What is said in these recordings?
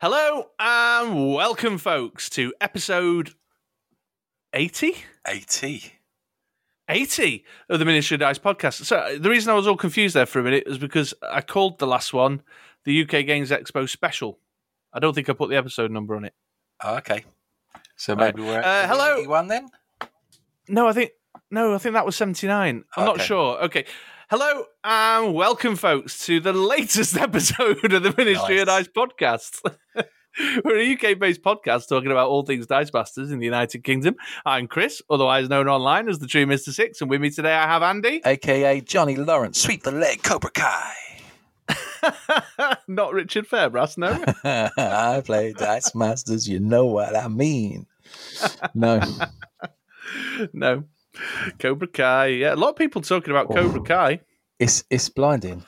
Hello and welcome, folks, to episode 80? 80. 80 of the Ministry of Dice podcast. So, the reason I was all confused there for a minute is because I called the last one the UK Games Expo special. I don't think I put the episode number on it. Oh, okay. So Right. maybe we're Uh, hello? 81 then? No, I think no, I think that was 79. I'm not sure. Okay. Hello and welcome, folks, to the latest episode of the Ministry of Nice. Dice podcast. We're a UK based podcast talking about all things Dice Masters in the United Kingdom. I'm Chris, otherwise known online as the True Mr. Six, and with me today I have Andy. AKA Johnny Lawrence, sweep the leg, Cobra Kai. not Richard Fairbrass, no. I play Dice Masters, you know what I mean. No. no. Cobra Kai. Yeah, a lot of people talking about Cobra Kai. It's it's blinding.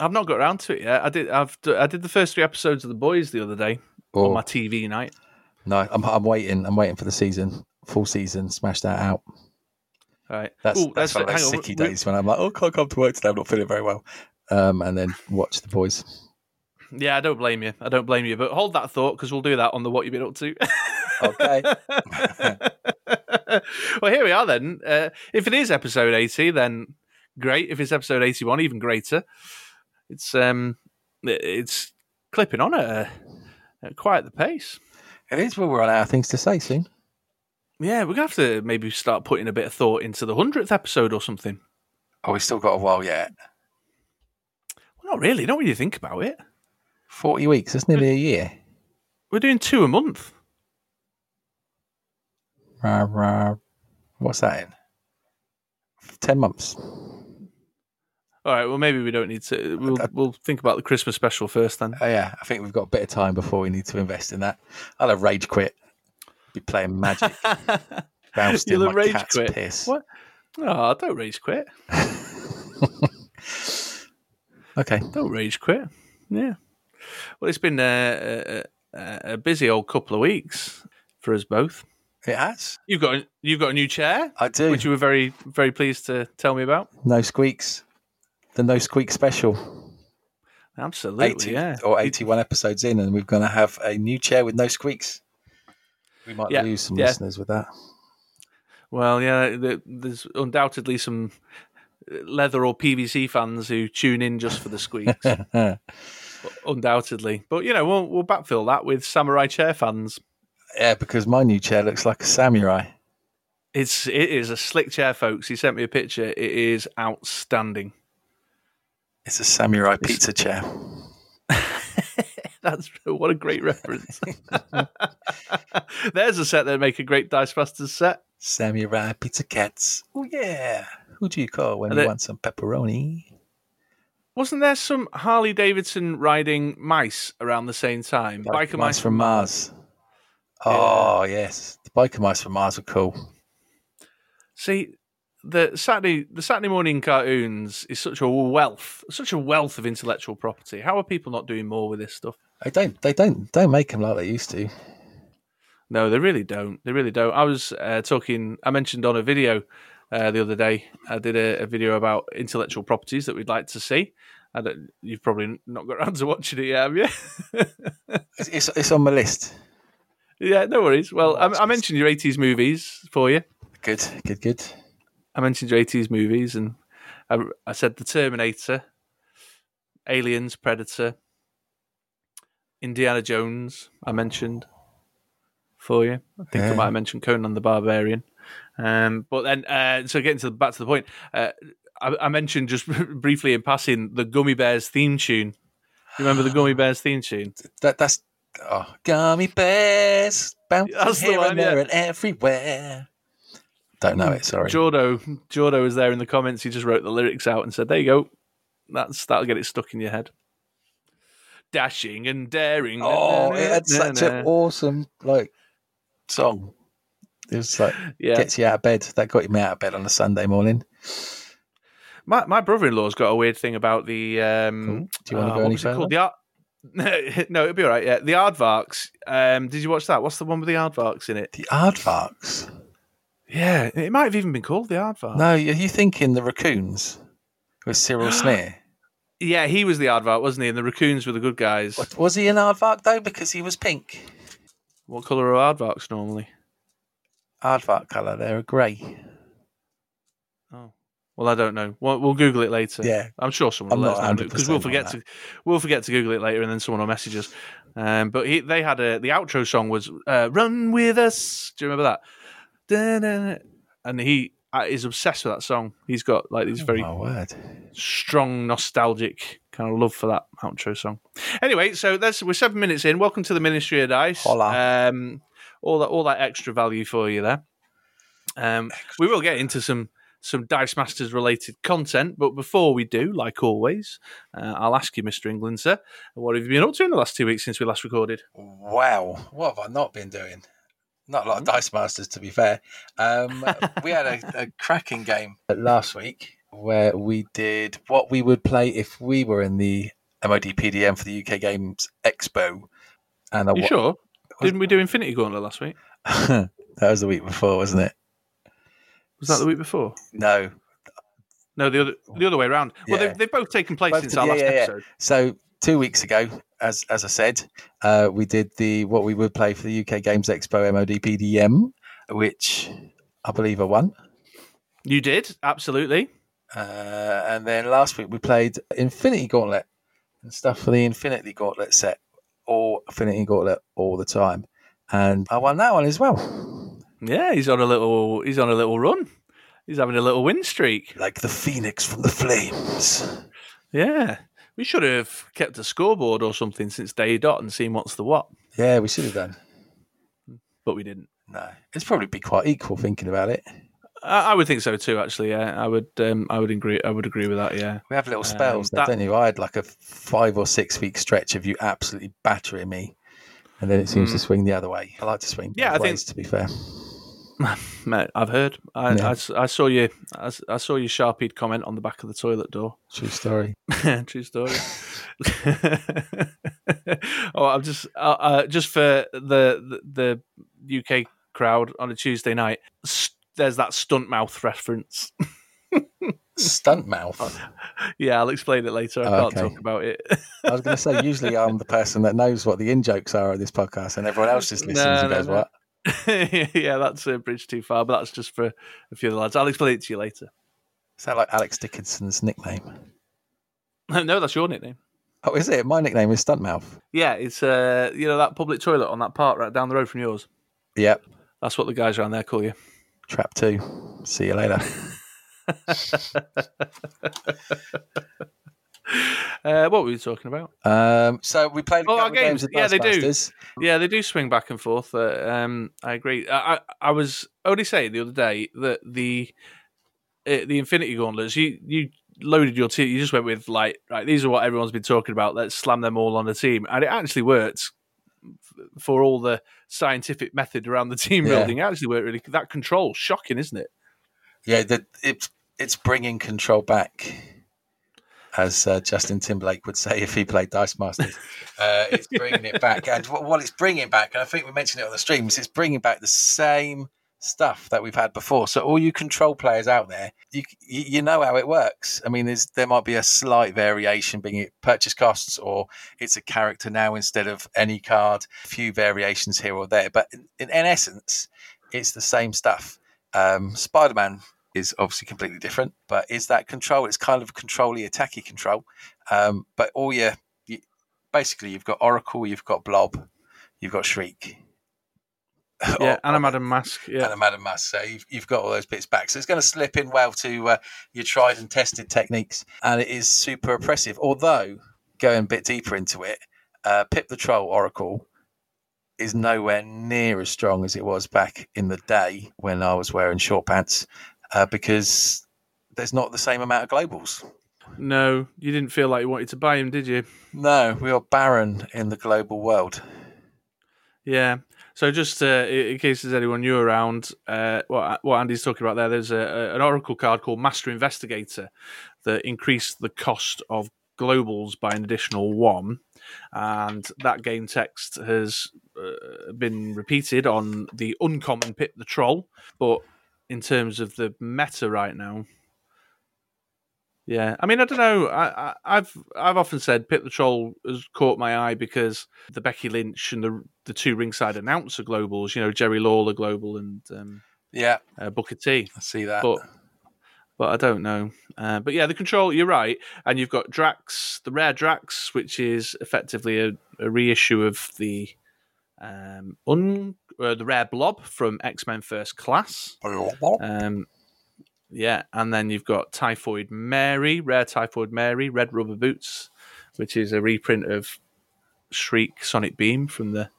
I've not got around to it yet. I did. I've. I did the first three episodes of The Boys the other day on Oh, my TV night. no, I'm, I'm waiting. I'm waiting for the season, full season. Smash that out. Right. That's Ooh, that's one of those on, sicky we- days when I'm like, oh, can't come to work today. I'm not feeling very well. Um, and then watch the boys. Yeah, I don't blame you. I don't blame you. But hold that thought because we'll do that on the What You've Been Up to. Okay. well, here we are then. Uh, if it is episode 80, then great. If it's episode 81, even greater. It's um, it's clipping on at, a, at quite the pace. It is. We'll run out of things to say soon. Yeah, we're gonna have to maybe start putting a bit of thought into the hundredth episode or something. Oh, we still got a while yet. Well, not really. Not when you think about it. 40 weeks. That's nearly a year. We're doing two a month. Rah, rah. What's that in? 10 months. All right. Well, maybe we don't need to. We'll uh, uh, we'll think about the Christmas special first then. Oh, yeah, I think we've got a bit of time before we need to invest in that. I'll have rage quit. Be playing magic. Bounced in You'll my have rage cat's quit. piss. What? Oh, don't rage quit. Okay. Don't rage quit. Yeah. Well, it's been a, a, a busy old couple of weeks for us both. It has. You've got you've got a new chair, I do. which you were very very pleased to tell me about. No squeaks. The No Squeak special. Absolutely, 80 yeah. or 81 episodes in, and we're going to have a new chair with no squeaks. We might Yeah, lose some yeah. listeners with that. Well, yeah, th- there's undoubtedly some leather or PVC fans who tune in just for the squeaks. undoubtedly, but you know, we'll we'll backfill that with samurai chair fans. Yeah, because my new chair looks like a samurai. It's it is a slick chair, folks. He sent me a picture. It is outstanding. It's a samurai pizza chair. That's what a great reference. There's a set that make a great Dice Masters set. Samurai pizza cats. Oh yeah. Who do you call when And you it- want some pepperoni? Wasn't there some Harley Davidson riding mice around the same time? Biker mice, from Mars. Oh yes, the biker mice from Mars are cool. See, the Saturday the Saturday morning cartoons is such a wealth, such a wealth of intellectual property. How are people not doing more with this stuff? They don't. They don't. Don't make them like they used to. No, they really don't. They really don't. I was uh, talking. I mentioned on a video uh, the other day. I did a, a video about intellectual properties that we'd like to see. I don't, you've probably not got around to watching it yet, have you? It's, it's, it's on my list. Yeah, no worries. Well, I, I mentioned your '80s movies for you. Good. Good. Good. I mentioned your '80s movies, and I, I said The Terminator, Aliens, Predator, Indiana Jones. I mentioned for you. I think I might have mentioned Conan the Barbarian. Um, but then, uh, so getting to the, back to the point, uh, I, I mentioned just briefly in passing the Gummy Bears theme tune. You remember the Gummy Bears theme tune? That that's oh, gummy bears bouncing That's the here one, and there yeah. and everywhere. Don't know it. Sorry. Jordo, Jordo was there in the comments. He just wrote the lyrics out and said, "There you go. That's that'll get it stuck in your head." Dashing and daring. Oh, it had such an awesome like song. It was like yeah. gets you out of bed. That got me out of bed on a Sunday morning. My my brother in law's got a weird thing about the. Um, Do you wanna oh, go what any called? The art. no, it'll be all right. Yeah, the Aardvarks. Um, did you watch that? What's the one with the Aardvarks in it? The aardvarks. Yeah, it might have even been called the Aardvark. No, are you thinking the raccoons with Cyril Sneer? Yeah, he was the aardvark, wasn't he? And the raccoons were the good guys. What, was he an aardvark though? Because he was pink. What colour are aardvarks normally? Aardvark colour. They're a grey. Oh, well, I don't know. We'll, we'll Google it later. Yeah. I'm sure someone I'm will not let us know because we'll forget to we'll forget to Google it later, and then someone will message us. Um, but he, they had a the outro song was uh, "Run with Us." Do you remember that? Da-da-da. And he uh, is obsessed with that song. He's got like these very My word. strong nostalgic kind of love for that outro song. Anyway, so that's we're seven minutes in. Welcome to the Ministry of Dice. Hola. Um, all that all that extra value for you there. Um, we will get into some some Dice Masters related content, but before we do, like always, uh, I'll ask you, Mister England, sir, what have you been up to in the last two weeks since we last recorded? Wow, what have I not been doing? Not a lot of Dice Masters, to be fair. Um, we had a, a cracking game last week where we did what we would play if we were in the MOD PDM for the UK Games Expo. And I You wa- sure? Didn't we do Infinity Gauntlet last week? that was the week before, wasn't it? Was that the week before? No. No, the other the other way around. Well, Yeah. they've, they've both taken place Both since our yeah, last yeah, episode. So two weeks ago, as as I said, uh, we did the what we would play for the UK Games Expo MOD PDM, which I believe I won. You did absolutely. Uh, and then last week we played Infinity Gauntlet and stuff for the Infinity Gauntlet set, or Infinity Gauntlet all the time, and I won that one as well. Yeah, he's on a little he's on a little run. He's having a little win streak. Like the phoenix from the flames. Yeah. We should have kept a scoreboard or something since day dot and seen what's the what, Yeah, we should have done. but we didn't. No, it's probably be quite equal thinking about it. I, I would think so too. Actually, yeah, I would. Um, I would agree. I would agree with that. Yeah. We have little Um, spells, though, that- don't you? I had like a five or six week stretch of you absolutely battering me, and then it seems to swing the other way. I like to swing. Yeah, I think- to be fair. Mate, I've heard. I, Yeah. I I saw you. I, I saw your sharpied comment on the back of the toilet door. True story. True story. oh, I'm just uh, uh, just for the, the the UK crowd on a Tuesday night. s- There's that stunt mouth reference. Stunt mouth. yeah, I'll explain it later. I Oh, can't okay. talk about it. I was going to say, usually I'm the person that knows what the in jokes are of this podcast, and everyone else just listens No, and no, goes, no. "What?" yeah, that's a bridge too far, but that's just for a few of the lads. I'll explain it to you later. Is that like Alex Dickinson's nickname? no, that's your nickname. Oh, is it? My nickname is Stuntmouth. Yeah, it's uh, you know that public toilet on that part right down the road from yours. Yep. That's what the guys around there call you. Trap two. See you later. Uh, what were we talking about? Um, so we played a Oh, games games. Yeah, they do. Yeah, they do swing back and forth. Uh, um, I agree. I, I, I was only saying the other day that the uh, the Infinity Gauntlets, you you loaded your team. You just went with like, right, these are what everyone's been talking about. Let's slam them all on the team, and it actually worked for all the scientific method around the team Yeah. building. It actually worked really. That control, shocking, isn't it? Yeah, the, it's it's bringing control back, as uh, Justin Timberlake would say if he played Dice Masters. uh, it's bringing it back, and what, what it's bringing back, and I think we mentioned it on the streams, it's bringing back the same stuff that we've had before. So all you control players out there, you you, know how it works. I mean, there might be a slight variation, being it purchase costs, or it's a character now instead of any card. A few variations here or there, but in, in essence, it's the same stuff. Um, Spider-Man is obviously completely different, but is that control? It's kind of controlly attacky control. Um, but all your you, basically you've got Oracle, you've got Blob, you've got Shriek. Yeah, Or- and a Madam Mask. Yeah, and a Madam Mask. So you've, you've got all those bits back. So it's going to slip in well to uh, your tried and tested techniques, and it is super oppressive. Although going a bit deeper into it, uh, Pip the Troll Oracle is nowhere near as strong as it was back in the day when I was wearing short pants, uh, because there's not the same amount of globals. no, you didn't feel like you wanted to buy him, did you? No, we are barren in the global world. Yeah. So just uh, in case there's anyone new around, uh, what what Andy's talking about there, there's a, a, an Oracle card called Master Investigator that increased the cost of globals by an additional one, and that game text has uh, been repeated on the uncommon Pip the Troll, but in terms of the meta right now, Yeah, I mean, I don't know. I, have I've often said Pip the Troll has caught my eye because the Becky Lynch and the the two ringside announcer globals, you know, Jerry Lawler global and um, yeah, uh, Booker T. I see that, but but I don't know. Uh, but yeah, the control. You're right, and you've got Drax, the rare Drax, which is effectively a, a reissue of the um, un, uh, the rare Blob from X Men First Class. Um, yeah, and then you've got Typhoid Mary, Rare Typhoid Mary, Red Rubber Boots, which is a reprint of Shriek Sonic Beam from the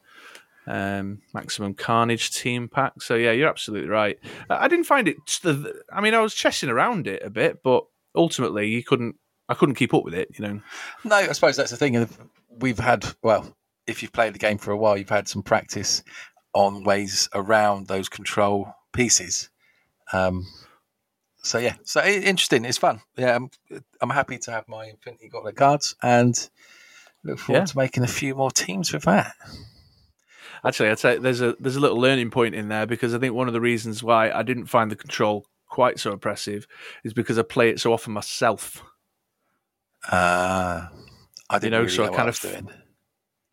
um, Maximum Carnage team pack. So yeah, you're absolutely right. I didn't find it. The, I mean, I was chessing around it a bit, but ultimately, you couldn't. I couldn't keep up with it. You know. No, I suppose that's the thing. We've had well, if you've played the game for a while, you've had some practice on ways around those control pieces. Um, so yeah, so interesting. It's fun. Yeah, I'm, I'm happy to have my Infinity Gauntlet cards and look forward yeah. to making a few more teams with that. Actually, I'd say there's a there's a little learning point in there because I think one of the reasons why I didn't find the control quite so oppressive is because I play it so often myself. Uh, I didn't you know, really so know I kind of doing.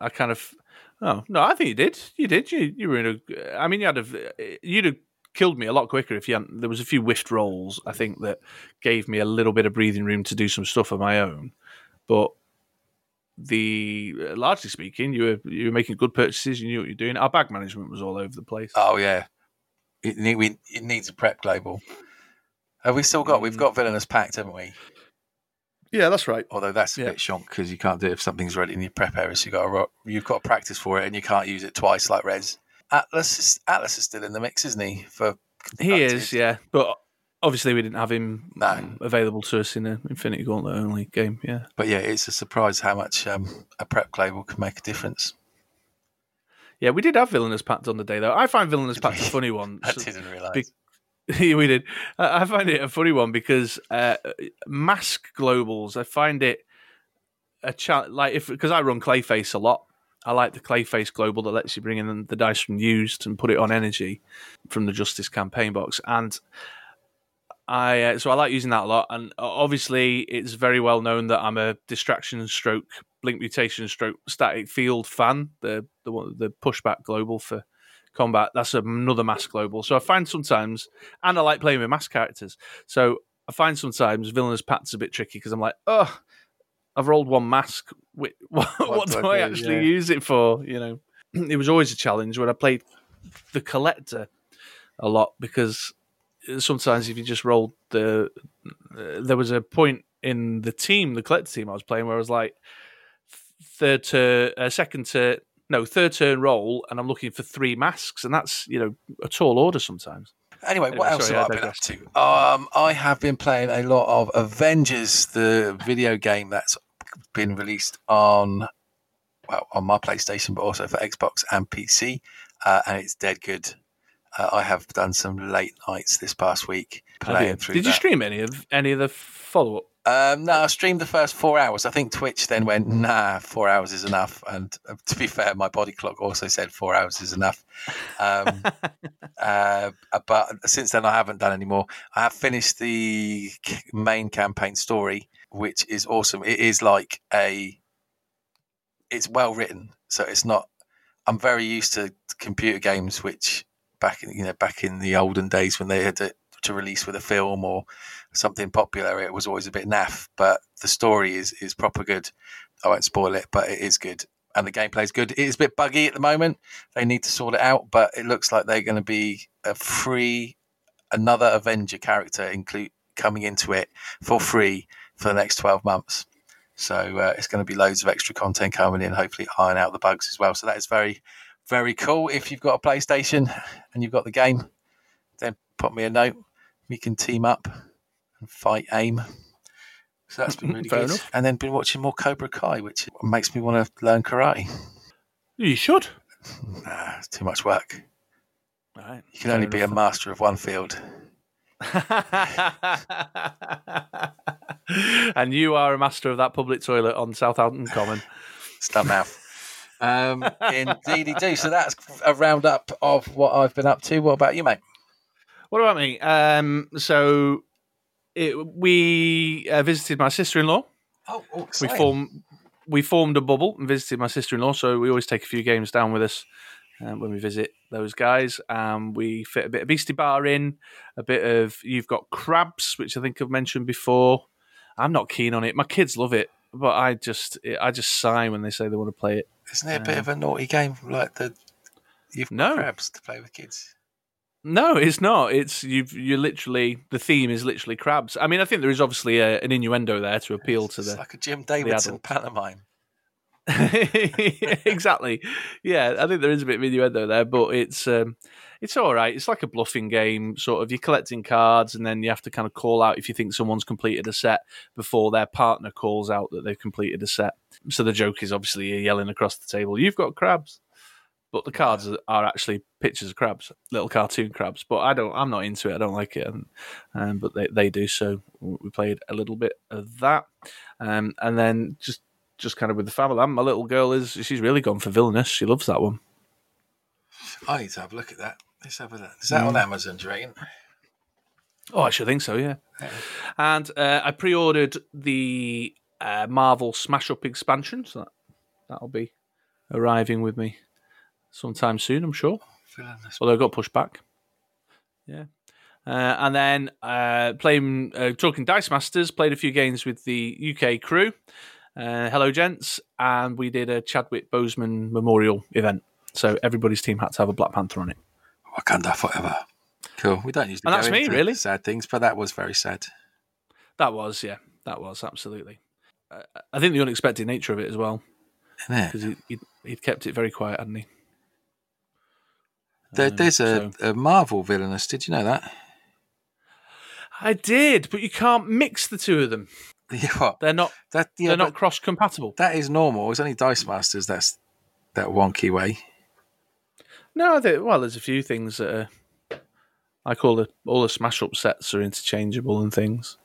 I kind of oh no, I think you did. You did. You you were in a. I mean, you had a. You'd have killed me a lot quicker if you hadn't. There was a few whiffed rolls, I think, that gave me a little bit of breathing room to do some stuff of my own. But the largely speaking, you were you were making good purchases. You knew what you're doing. Our bag management was all over the place. Oh yeah, it, need, we, it needs a prep global. Have we still got? We've mm. got Villainous Pact, haven't we? Yeah, that's right. Although that's a yeah. bit shonk because you can't do it if something's ready in your prep area. So you got you've got to practice for it, and you can't use it twice like Res. Atlas is, Atlas is still in the mix, isn't he? For he is, yeah. But obviously, we didn't have him no. available to us in an Infinity Gauntlet only game. Yeah, but yeah, it's a surprise how much um, a prep global can make a difference. Yeah, we did have Villainous Pact on the day though. I find Villainous Pact a funny one. I didn't realise. Be- we did. I find it a funny one because uh, mask globals. I find it a challenge. Like if because I run Clayface a lot, I like the Clayface Global that lets you bring in the dice from used and put it on energy from the Justice campaign box. And I uh, so I like using that a lot. And obviously, it's very well known that I'm a distraction stroke, blink mutation stroke, static field fan. The the the pushback global for combat. That's another mask global. So I find sometimes, and I like playing with mask characters. So I find sometimes Villainous Pact a bit tricky because I'm like, oh, I've rolled one mask. What, what, what do I, I actually yeah. use it for? You know, it was always a challenge when I played the collector a lot because sometimes if you just rolled the, uh, there was a point in the team, the collector team I was playing, where I was like third to uh, second to no third turn roll, and I'm looking for three masks, and that's you know a tall order sometimes. Anyway, what else sorry, have I, I been up to? Um, I have been playing a lot of Avengers, the video game that's been released on well on my PlayStation, but also for Xbox and PC, uh, and it's dead good. Uh, I have done some late nights this past week playing through. Did that. you stream any of any of the follow up? Um, no, I streamed the first four hours. I think Twitch then went, nah, four hours is enough. And uh, to be fair, my body clock also said four hours is enough. Um, uh, but since then, I haven't done any more. I have finished the main campaign story, which is awesome. It is like a, it's well written, so it's not. I'm very used to computer games, which back in you know back in the olden days when they had to, to release with a film or something popular, it was always a bit naff. But the story is is proper good. I won't spoil it, but it is good. And the gameplay is good. It is a bit buggy at the moment. They need to sort it out, but it looks like they're going to be a free another Avenger character include coming into it for free for the next 12 months. So uh, it's going to be loads of extra content coming in, hopefully iron out the bugs as well. So that is very, very cool. If you've got a PlayStation and you've got the game, then put me a note. We can team up and fight AIM. So that's been really good. Enough. And then been watching more Cobra Kai, which makes me want to learn karate. You should. Nah, it's too much work. Right. You can Fair only enough. be a master of one field. and you are a master of that public toilet on Southampton Common. Stop mouth. Um, indeed, do. So that's a roundup of what I've been up to. What about you, mate? What about me? Um, so it, we uh, visited my sister-in-law. Oh, oh We formed we formed a bubble and visited my sister-in-law. So we always take a few games down with us uh, when we visit those guys. Um, we fit a bit of Beasty Bar in, a bit of you've got crabs, which I think I've mentioned before. I'm not keen on it. My kids love it, but I just I just sigh when they say they want to play it. Isn't it a bit of a naughty game like the you've got No. crabs to play with kids? No, it's not. It's you've you literally the theme is literally crabs. I mean, I think there is obviously a, an innuendo there to appeal to the like a Jim Davidson pantomime. exactly. Yeah, I think there is a bit of innuendo there, but it's um, it's all right. It's like a bluffing game, sort of. You're collecting cards, and then you have to kind of call out if you think someone's completed a set before their partner calls out that they've completed a set. So the joke is obviously you're yelling across the table, "You've got crabs," but the cards are- are actually pictures of crabs, little cartoon crabs. But I don't. I'm not into it. I don't like it, and, um, but they they do. So we played a little bit of that, um, and then just just kind of with the family. My little girl is she's really gone for villainous. She loves that one. I need to have a look at that. Let's have a look. Is that on Amazon, do? Oh, I should think so. Yeah. And uh, I pre-ordered the uh, Marvel Smash Up expansion, so that, that'll be arriving with me sometime soon. I'm sure. Although it got pushed back. Yeah. Uh, and then uh, playing, uh, talking Dice Masters, played a few games with the UK crew. Uh, hello, gents. And we did a Chadwick Boseman memorial event. So everybody's team had to have a Black Panther on it. Wakanda forever. Cool. We don't usually And go that's me, really. sad things, but that was very sad. That was, yeah, that was absolutely. Uh, I think the unexpected nature of it as well, because he, he'd kept it very quiet, hadn't he? There, Um, there's a, so- a Marvel villainous. Did you know that? I did, but you can't mix the two of them. Yeah, what? They're not. That, yeah, they're not cross compatible. that is normal. It's only Dice Masters that's that wonky way. No, think, well, there's a few things that are. I call the all the smash up sets are interchangeable and things.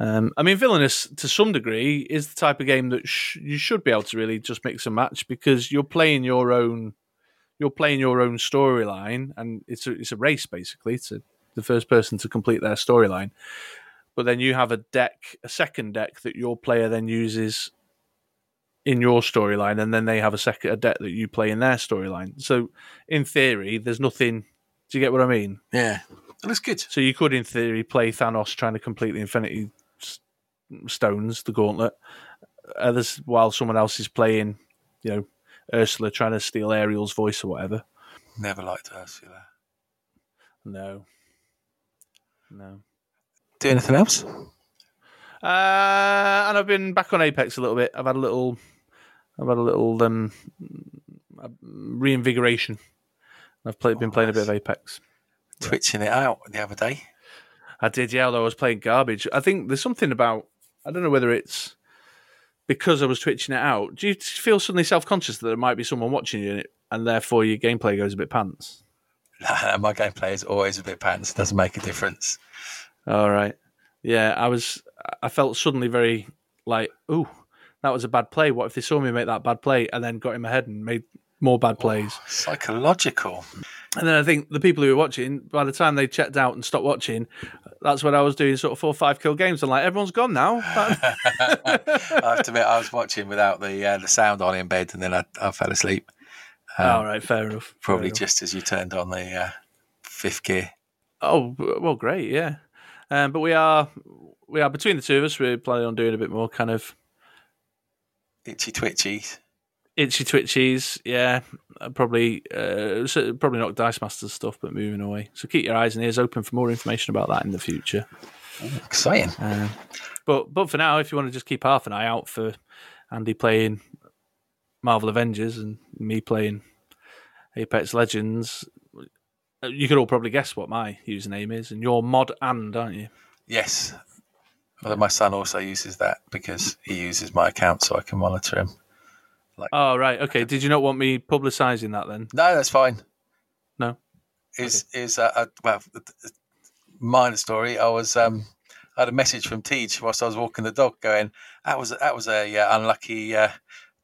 Um, I mean, Villainous to some degree is the type of game that sh- you should be able to really just mix and match because you're playing your own, you're playing your own storyline, and it's a it's a race basically to the first person to complete their storyline. But then you have a deck, a second deck that your player then uses in your storyline, and then they have a second a deck that you play in their storyline. So, in theory, there's nothing. Do you get what I mean? Yeah, looks good. So you could, in theory, play Thanos trying to complete the Infinity Stones, the Gauntlet, uh, others while someone else is playing, you know, Ursula trying to steal Ariel's voice or whatever. Never liked Ursula. No, no. Do anything else? Uh, and I've been back on Apex a little bit. I've had a little, I've had a little um, reinvigoration. I've played, been playing a bit of Apex. Twitching it out the other day. I did, yeah. Although I was playing garbage, I think there's something about I don't know whether it's because I was twitching it out. Do you feel suddenly self-conscious that there might be someone watching you, and therefore your gameplay goes a bit pants? My gameplay is always a bit pants. Doesn't make a difference. All right, yeah. I was, I felt suddenly very like, ooh, that was a bad play. What if they saw me make that bad play and then got in my head and made more bad plays? Psychological. And then I think the people who were watching, by the time they checked out and stopped watching, that's when I was doing sort of four or five kill games. I'm like, everyone's gone now. I have to admit, I was watching without the uh, the sound on in bed, and then I, I fell asleep. Um, All right, fair enough. fair Probably enough. just as you turned on the uh, fifth gear. Oh well, great, yeah. Um, but we are we are between the two of us. We're planning on doing a bit more kind of Itchy twitchy. Itchy twitchies. Yeah, Uh, probably uh, probably not Dice Masters stuff, but moving away. So keep your eyes and ears open for more information about that in the future. Exciting. Um, but but for now, if you want to just keep half an eye out for Andy playing Marvel Avengers and me playing Apex Legends, uh, you could all probably guess what my username is, and you're Mod and, aren't you? Yes. Although my son also uses that because he uses my account so I can monitor him. Oh right, okay. Did you not want me publicising that then? No, that's fine. No. Is is uh, uh, well, minor story. I was um, I had a message from Teach whilst I was walking the dog, going, "That was that was a uh, unlucky uh,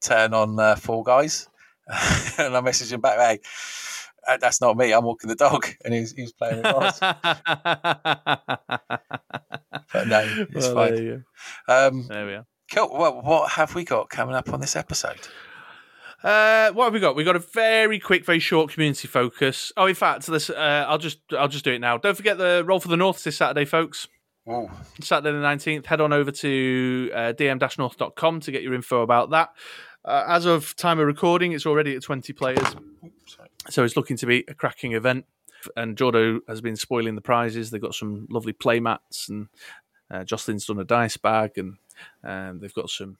turn on uh, Fall Guys," and I messaged him back, "Hey, Uh, that's not me. I'm walking the dog, and he's he's playing with Morris. but no, it's Well, fine. there, you Um, there we are. Cool. Well, what have we got coming up on this episode? Uh, what have we got? We got a very quick, very short community focus. Oh, in fact, this uh, I'll just I'll just do it now. Don't forget the roll for the North this Saturday, folks. Ooh, Saturday the 19th, head on over to uh, dm-north.com to get your info about that. Uh, as of time of recording, it's already at 20 players, sorry. so it's looking to be a cracking event. And Jordo has been spoiling the prizes. They've got some lovely play mats, and uh, Jocelyn's done a dice bag, and um, they've got some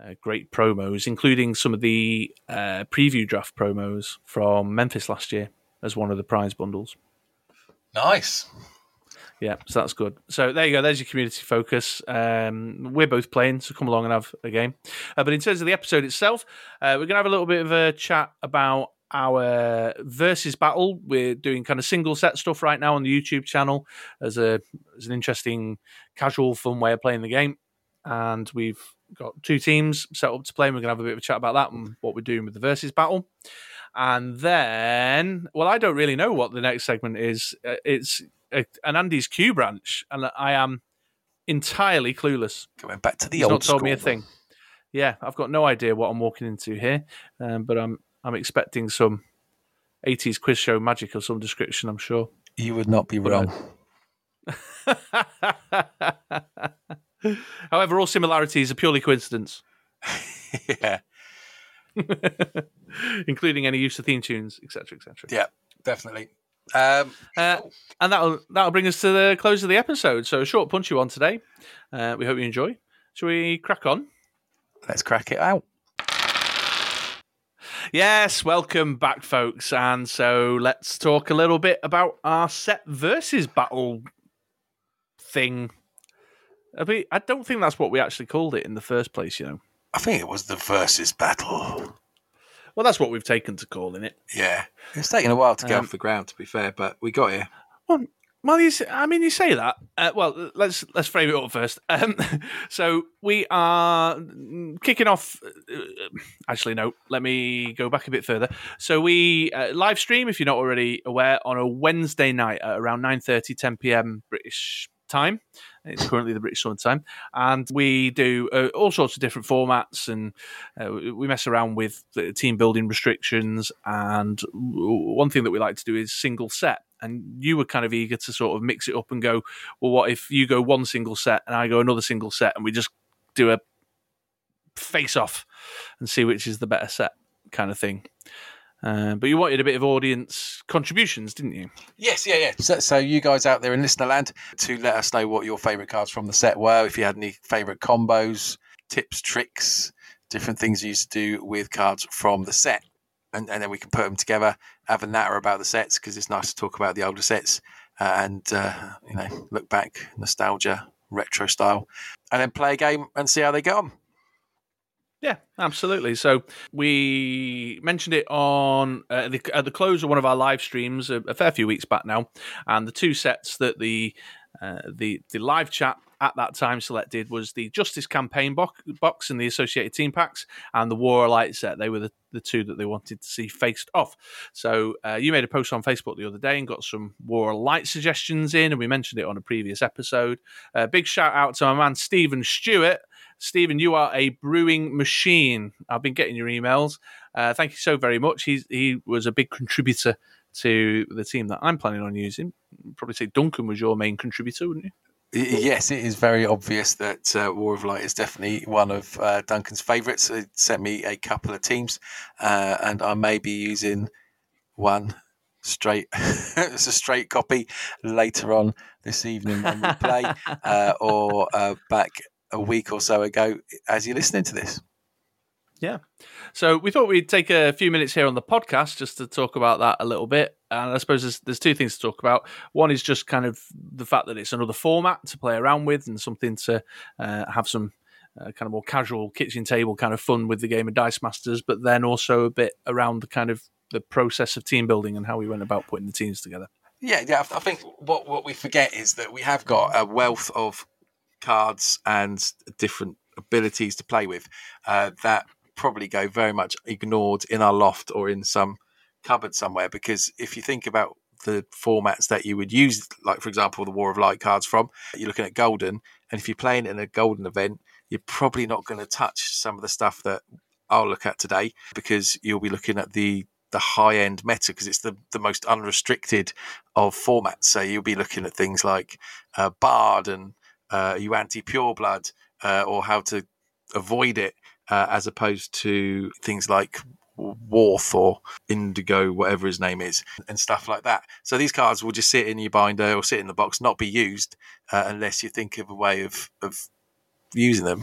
uh, great promos, including some of the uh, preview draft promos from Memphis last year as one of the prize bundles. Nice. Yeah, so that's good. So there you go. There's your community focus. Um, we're both playing, so come along and have a game. Uh, but in terms of the episode itself, uh, we're going to have a little bit of a chat about our versus battle. We're doing kind of single set stuff right now on the YouTube channel as a as an interesting, casual, fun way of playing the game. And we've got two teams set up to play, and we're going to have a bit of a chat about that and what we're doing with the versus battle. And then, well, I don't really know what the next segment is. Uh, It's a, an Andy's Q branch, and I am entirely clueless. Going back to the He's old not told me a school. thing. Yeah, I've got no idea what I'm walking into here, um, but I'm I'm expecting some 80s quiz show magic of some description. I'm sure. You would not be wrong. However, all similarities are purely coincidence, yeah, including any use of theme tunes, etc., etc. yeah, definitely. Um, Uh, and that'll that'll bring us to the close of the episode. So a short, punchy one today. Uh, we hope you enjoy. Shall we crack on? let's crack it out. Yes, welcome back, folks. And so let's talk a little bit about our set versus battle thing. I, mean, I don't think that's what we actually called it in the first place, you know. I think it was the versus battle. Well, that's what we've taken to calling it. Yeah, it's taken a while to get Um, off the ground, to be fair, but we got here. Well, you say, I mean, you say that. Uh, well, let's let's frame it up first. Um, so we are kicking off. Uh, actually, no. Let me go back a bit further. So we uh, live stream, if you're not already aware, on a Wednesday night at around 9.30, 10 p.m. British time. It's currently the British Summer Time, and we do uh, all sorts of different formats, and uh, we mess around with team building restrictions. And one thing that we like to do is single set. And you were kind of eager to sort of mix it up and go, well, what if you go one single set and I go another single set, and we just do a face off and see which is the better set, kind of thing. Uh, but you wanted a bit of audience contributions, didn't you? Yes, yeah, yeah. So, so you guys out there in listener land to let us know what your favourite cards from the set were. If you had any favourite combos, tips, tricks, different things you used to do with cards from the set, and, and then we can put them together, have a natter about the sets because it's nice to talk about the older sets uh, and uh, you know look back, nostalgia, retro style, and then play a game and see how they get on. Yeah, absolutely. So we mentioned it on uh, the, at the close of one of our live streams a, a fair few weeks back now, and the two sets that the uh, the the live chat at that time selected was the Justice campaign box, box and the associated team packs, and the War Light set. They were the, the two that they wanted to see faced off. So uh, you made a post on Facebook the other day and got some War Light suggestions in, and we mentioned it on a previous episode. Uh, big shout out to my man Stephen Stewart. Stephen, you are a brewing machine. I've been getting your emails. Uh, thank you so very much. He's, he was a big contributor to the team that I'm planning on using. Probably say Duncan was your main contributor, wouldn't you? Yes, it is very obvious that uh, War of Light is definitely one of uh, Duncan's favourites. It sent me a couple of teams, uh, and I may be using one straight. it's a straight copy later on this evening when we play, uh, or uh, back a week or so ago as you're listening to this. Yeah. So we thought we'd take a few minutes here on the podcast just to talk about that a little bit. And I suppose there's, there's two things to talk about. One is just kind of the fact that it's another format to play around with and something to uh, have some uh, kind of more casual kitchen table kind of fun with the game of Dice Masters, but then also a bit around the kind of the process of team building and how we went about putting the teams together. Yeah, yeah. I think what what we forget is that we have got a wealth of cards and different abilities to play with uh, that probably go very much ignored in our loft or in some cupboard somewhere because if you think about the formats that you would use, like for example, the War of Light cards from, you're looking at Golden, and if you're playing in a Golden event, you're probably not going to touch some of the stuff that I'll look at today because you'll be looking at the the high end meta because it's the, the most unrestricted of formats. So you'll be looking at things like uh, Bard and uh, you anti pure blood uh, or how to avoid it, uh, as opposed to things like Warth or Indigo, whatever his name is, and stuff like that. So these cards will just sit in your binder or sit in the box, not be used uh, unless you think of a way of, of using them.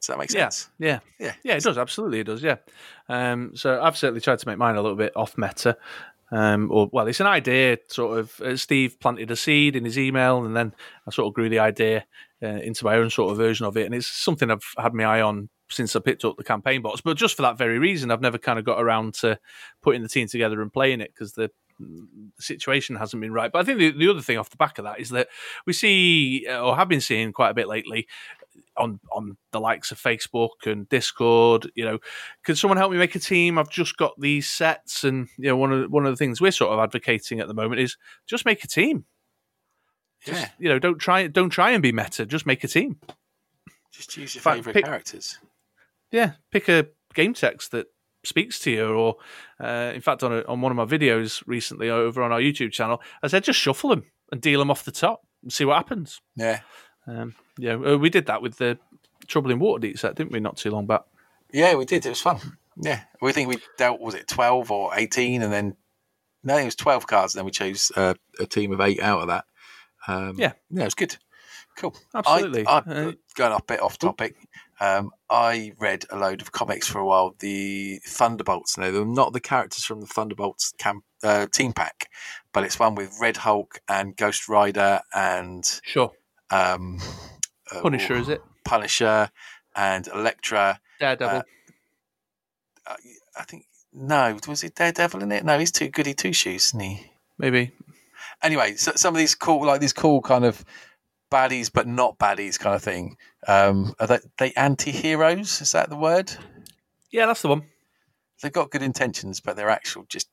Does that make sense? Yeah, yeah, yeah, yeah. It does absolutely. It does. Yeah. Um, so I've certainly tried to make mine a little bit off meta. Um, or well, it's an idea. Sort of, uh, Steve planted a seed in his email, and then I sort of grew the idea uh, into my own sort of version of it. And it's something I've had my eye on since I picked up the campaign box. But just for that very reason, I've never kind of got around to putting the team together and playing it because the situation hasn't been right. But I think the, the other thing off the back of that is that we see uh, or have been seeing quite a bit lately on on the likes of Facebook and Discord. You know, can someone help me make a team? I've just got these sets, and you know, one of one of the things we're sort of advocating at the moment is just make a team. Just, Yeah. you know, don't try don't try and be meta. Just make a team. Just use your favourite pick- characters. Yeah, pick a game text that speaks to you, or uh, in fact, on a, on one of my videos recently over on our YouTube channel, I said just shuffle them and deal them off the top and see what happens. Yeah. Um, yeah, uh, we did that with the Trouble in Waterdeep set, didn't we? Not too long back. Yeah, we did. It was fun. Yeah. We think we dealt, was it 12 or 18? And then, no, it was 12 cards. And then we chose uh, a team of eight out of that. Um, Yeah. Yeah, it was good. Cool. Absolutely. I, I, Uh, going off a bit off topic, um, I read a load of comics for a while. The Thunderbolts. No, they're not the characters from the Thunderbolts camp, uh, team pack, but it's one with Red Hulk and Ghost Rider and Sure. Um, uh, Punisher, is it? Punisher and Elektra. Daredevil. Uh, uh, I think no, was it Daredevil in it? No, he's too goody two shoes, isn't he? Maybe. Anyway, so some of these cool, like these cool kind of baddies, but not baddies kind of thing. Um, are they, they anti-heroes? Is that the word? Yeah, that's the one. They've got good intentions, but they're actual just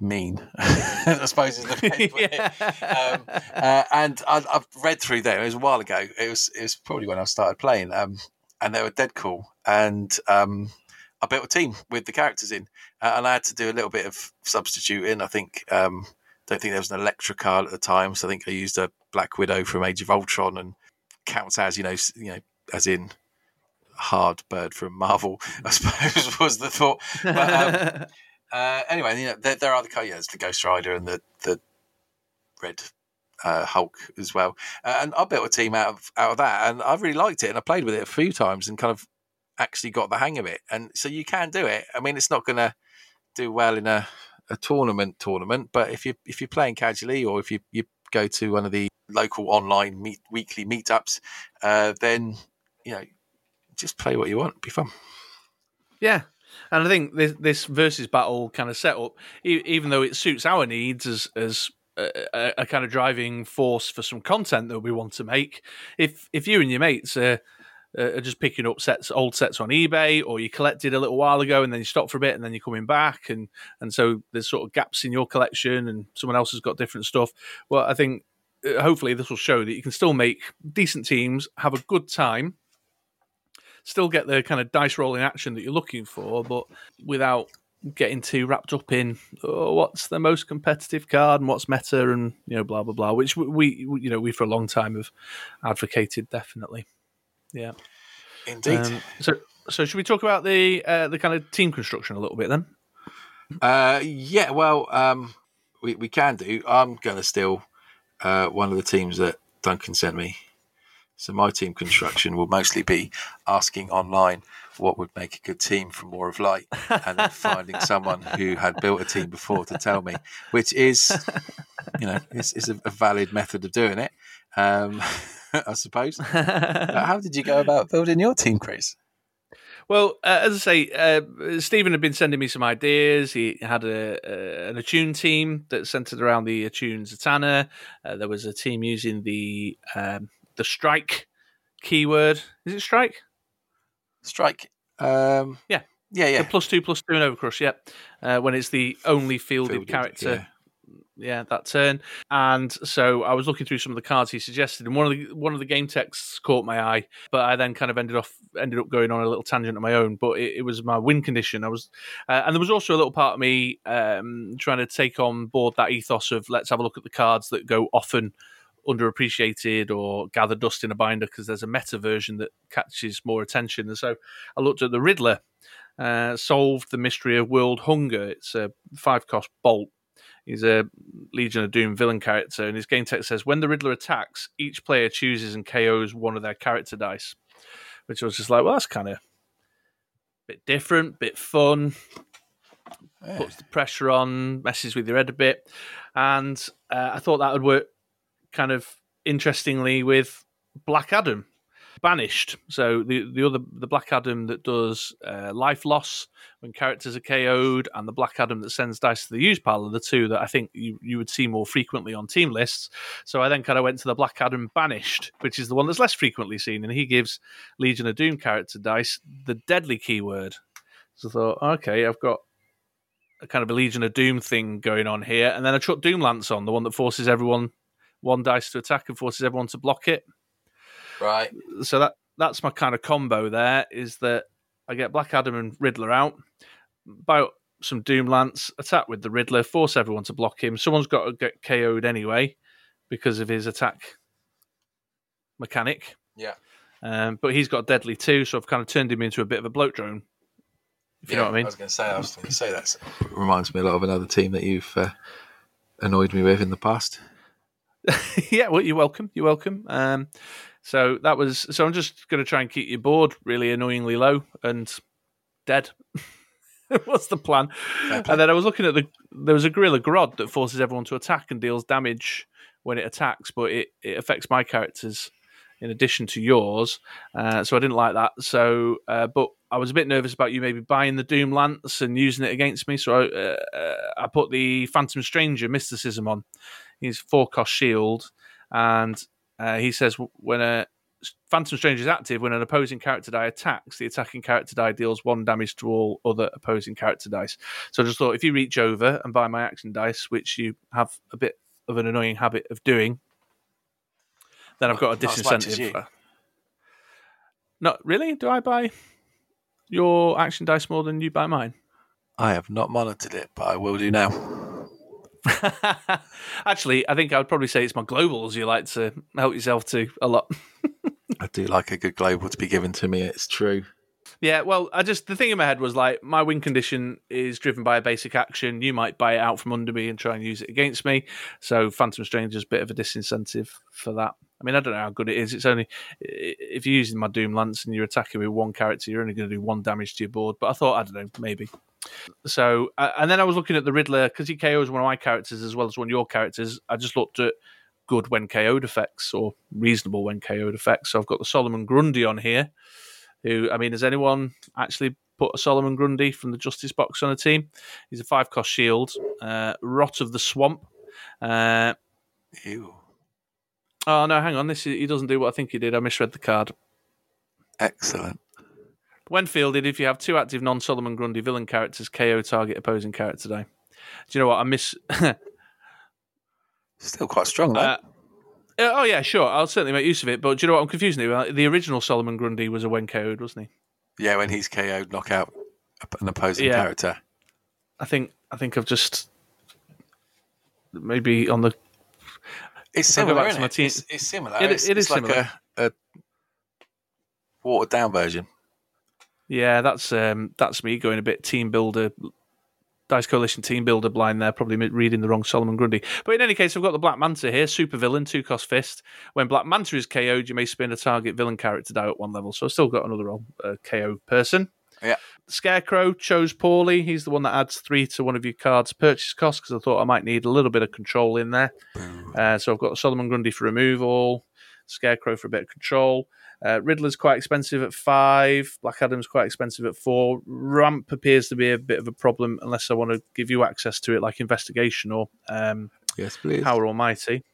mean. I suppose is the best way. yeah. um, uh, and I, I've read through them. It was a while ago. It was it was probably when I started playing, um, and they were dead cool. And um, I built a team with the characters in, uh, and I had to do a little bit of substituting. I think um, don't think there was an Elektra card at the time, so I think I used a Black Widow from Age of Ultron, and counts as you know, you know, as in hard bird from Marvel. I suppose was the thought. But, um, uh, anyway, you know, there, there are the yeah, the Ghost Rider and the the Red uh, Hulk as well. Uh, and I built a team out of out of that, and I really liked it, and I played with it a few times, and kind of actually got the hang of it. And so you can do it. I mean, it's not going to do well in a, a tournament tournament, but if you if you're playing casually, or if you you go to one of the local online meet weekly meetups, uh, then you know just play what you want. It'd be fun. yeah. And I think this, this versus battle kind of setup, even though it suits our needs as as a, a, a kind of driving force for some content that we want to make, if if you and your mates are, are just picking up sets, old sets on eBay, or you collected a little while ago and then you stop for a bit and then you're coming back, and and so there's sort of gaps in your collection, and someone else has got different stuff. Well, I think uh, hopefully this will show that you can still make decent teams, have a good time, still get the kind of dice rolling action that you're looking for, but without getting too wrapped up in oh, what's the most competitive card and what's meta and you know blah blah blah, which we, we you know we for a long time have advocated definitely. Yeah. Indeed. Um, so so should we talk about the uh, the kind of team construction a little bit then? Uh, yeah, well, um, we, we can do. I'm going to steal uh, one of the teams that Duncan sent me. So my team construction will mostly be asking online what would make a good team for War of Light, and then finding someone who had built a team before to tell me, which is, you know, is, is a, valid method of doing it. Um, I suppose. How did you go about building your team, Chris? Well, uh, as I say, uh, Stephen had been sending me some ideas. He had a, a an Attune team that centered around the Attune Zatanna. Uh, there was a team using the um, the strike keyword. Is it strike? Strike. Um, Yeah. Yeah, yeah. The plus two, plus two in Overcrush, yeah. Uh, when it's the only fielded, Fielded, character yeah. yeah, that turn. And so I was looking through some of the cards he suggested, and one of the one of the game texts caught my eye. But I then kind of ended off ended up going on a little tangent of my own. But it, it was my win condition. I was, uh, and there was also a little part of me um, trying to take on board that ethos of let's have a look at the cards that go often underappreciated or gather dust in a binder because there's a meta version that catches more attention. And so I looked at the Riddler. Uh, solved the mystery of world hunger. It's a five cost bolt. He's a Legion of Doom villain character, and his game text says when the Riddler attacks, each player chooses and KOs one of their character dice. Which I was just like, well, that's kind of bit different, bit fun, puts the pressure on, messes with your head a bit, and uh, I thought that would work kind of interestingly with Black Adam. Banished. So the the other the Black Adam that does uh, life loss when characters are KO'd, and the Black Adam that sends dice to the use pile are the two that I think you, you would see more frequently on team lists. So I then kind of went to the Black Adam Banished, which is the one that's less frequently seen, and he gives Legion of Doom character dice the deadly keyword. So I thought, okay, I've got a kind of a Legion of Doom thing going on here, and then I chucked Doom Lance on, the one that forces everyone one dice to attack and forces everyone to block it Right. so that that's my kind of combo there is that I get Black Adam and Riddler out, buy up some Doom Lance, attack with the Riddler, force everyone to block him. Someone's got to get KO'd anyway because of his attack mechanic. Yeah. Um, but he's got deadly too, so I've kind of turned him into a bit of a bloat drone. If you know what I mean. I was going to say. I was going to say that reminds me a lot of another team that you've uh, annoyed me with in the past. yeah, well, you're welcome. You're welcome. Um, so that was. So I'm just going to try and keep your board really annoyingly low and dead. What's the plan? And then I was looking at the. There was a Gorilla Grodd that forces everyone to attack and deals damage when it attacks, but it, it affects my characters in addition to yours. Uh, so I didn't like that. So, uh, but I was a bit nervous about you maybe buying the Doom Lance and using it against me. So I, uh, uh, I put the Phantom Stranger mysticism on. He's four cost shield, and uh, he says when a Phantom Stranger is active, when an opposing character die attacks, the attacking character die deals one damage to all other opposing character dice. So I just thought if you reach over and buy my action dice, which you have a bit of an annoying habit of doing, then I've got a Not as much as disincentive. you. for- Not really. Do I buy your action dice more than you buy mine? I have not monitored it, but I will do now. Actually, I think I would probably say it's my globals you like to help yourself to a lot. I do like a good global to be given to me. It's true. Yeah, well, I just the thing in my head was like my win condition is driven by a basic action. You might buy it out from under me and try and use it against me. So Phantom Stranger's a bit of a disincentive for that. I mean, I don't know how good it is. It's only if you're using my Doom Lance and you're attacking with one character, you're only going to do one damage to your board. But I thought I don't know, maybe. So uh, and then I was looking at the Riddler because he KOs one of my characters as well as one of your characters. I just looked at good when KO'd effects or reasonable when KO'd effects. So I've got the Solomon Grundy on here who I mean, has anyone actually put a Solomon Grundy from the Justice Box on a team? He's a five cost shield, uh, Rot of the Swamp. Uh, Ew. oh no, hang on, this is, he doesn't do what I think he did. I misread the card. Excellent. When fielded, if you have two active non Solomon Grundy villain characters, KO target opposing character die. Do you know what I miss? Still quite strong, though. Uh, oh yeah, sure. I'll certainly make use of it. But do you know what I'm confusing you? The original Solomon Grundy was a when KO'd, wasn't he? yeah, when he's KO'd, knock out an opposing Yeah. character. I think I think I've just maybe on the It's similar, it? It's, it's similar. It- it's, it is it's like similar. A, a watered down version. Yeah, that's um, that's me going a bit team builder, Dice Coalition team builder blind there, probably reading the wrong Solomon Grundy. But in any case, I've got the Black Manta here, super villain, two cost fist. When Black Manta is KO'd, you may spin a target villain character die at one level. So I've still got another uh, KO person. Yeah. Scarecrow chose poorly. He's the one that adds three to one of your cards' purchase cost because I thought I might need a little bit of control in there. Uh, so I've got Solomon Grundy for removal, Scarecrow for a bit of control. Uh, Riddler's quite expensive at five. Black Adam's quite expensive at four. Ramp appears to be a bit of a problem unless I want to give you access to it, like Investigation or um, Yes, please. Power Almighty.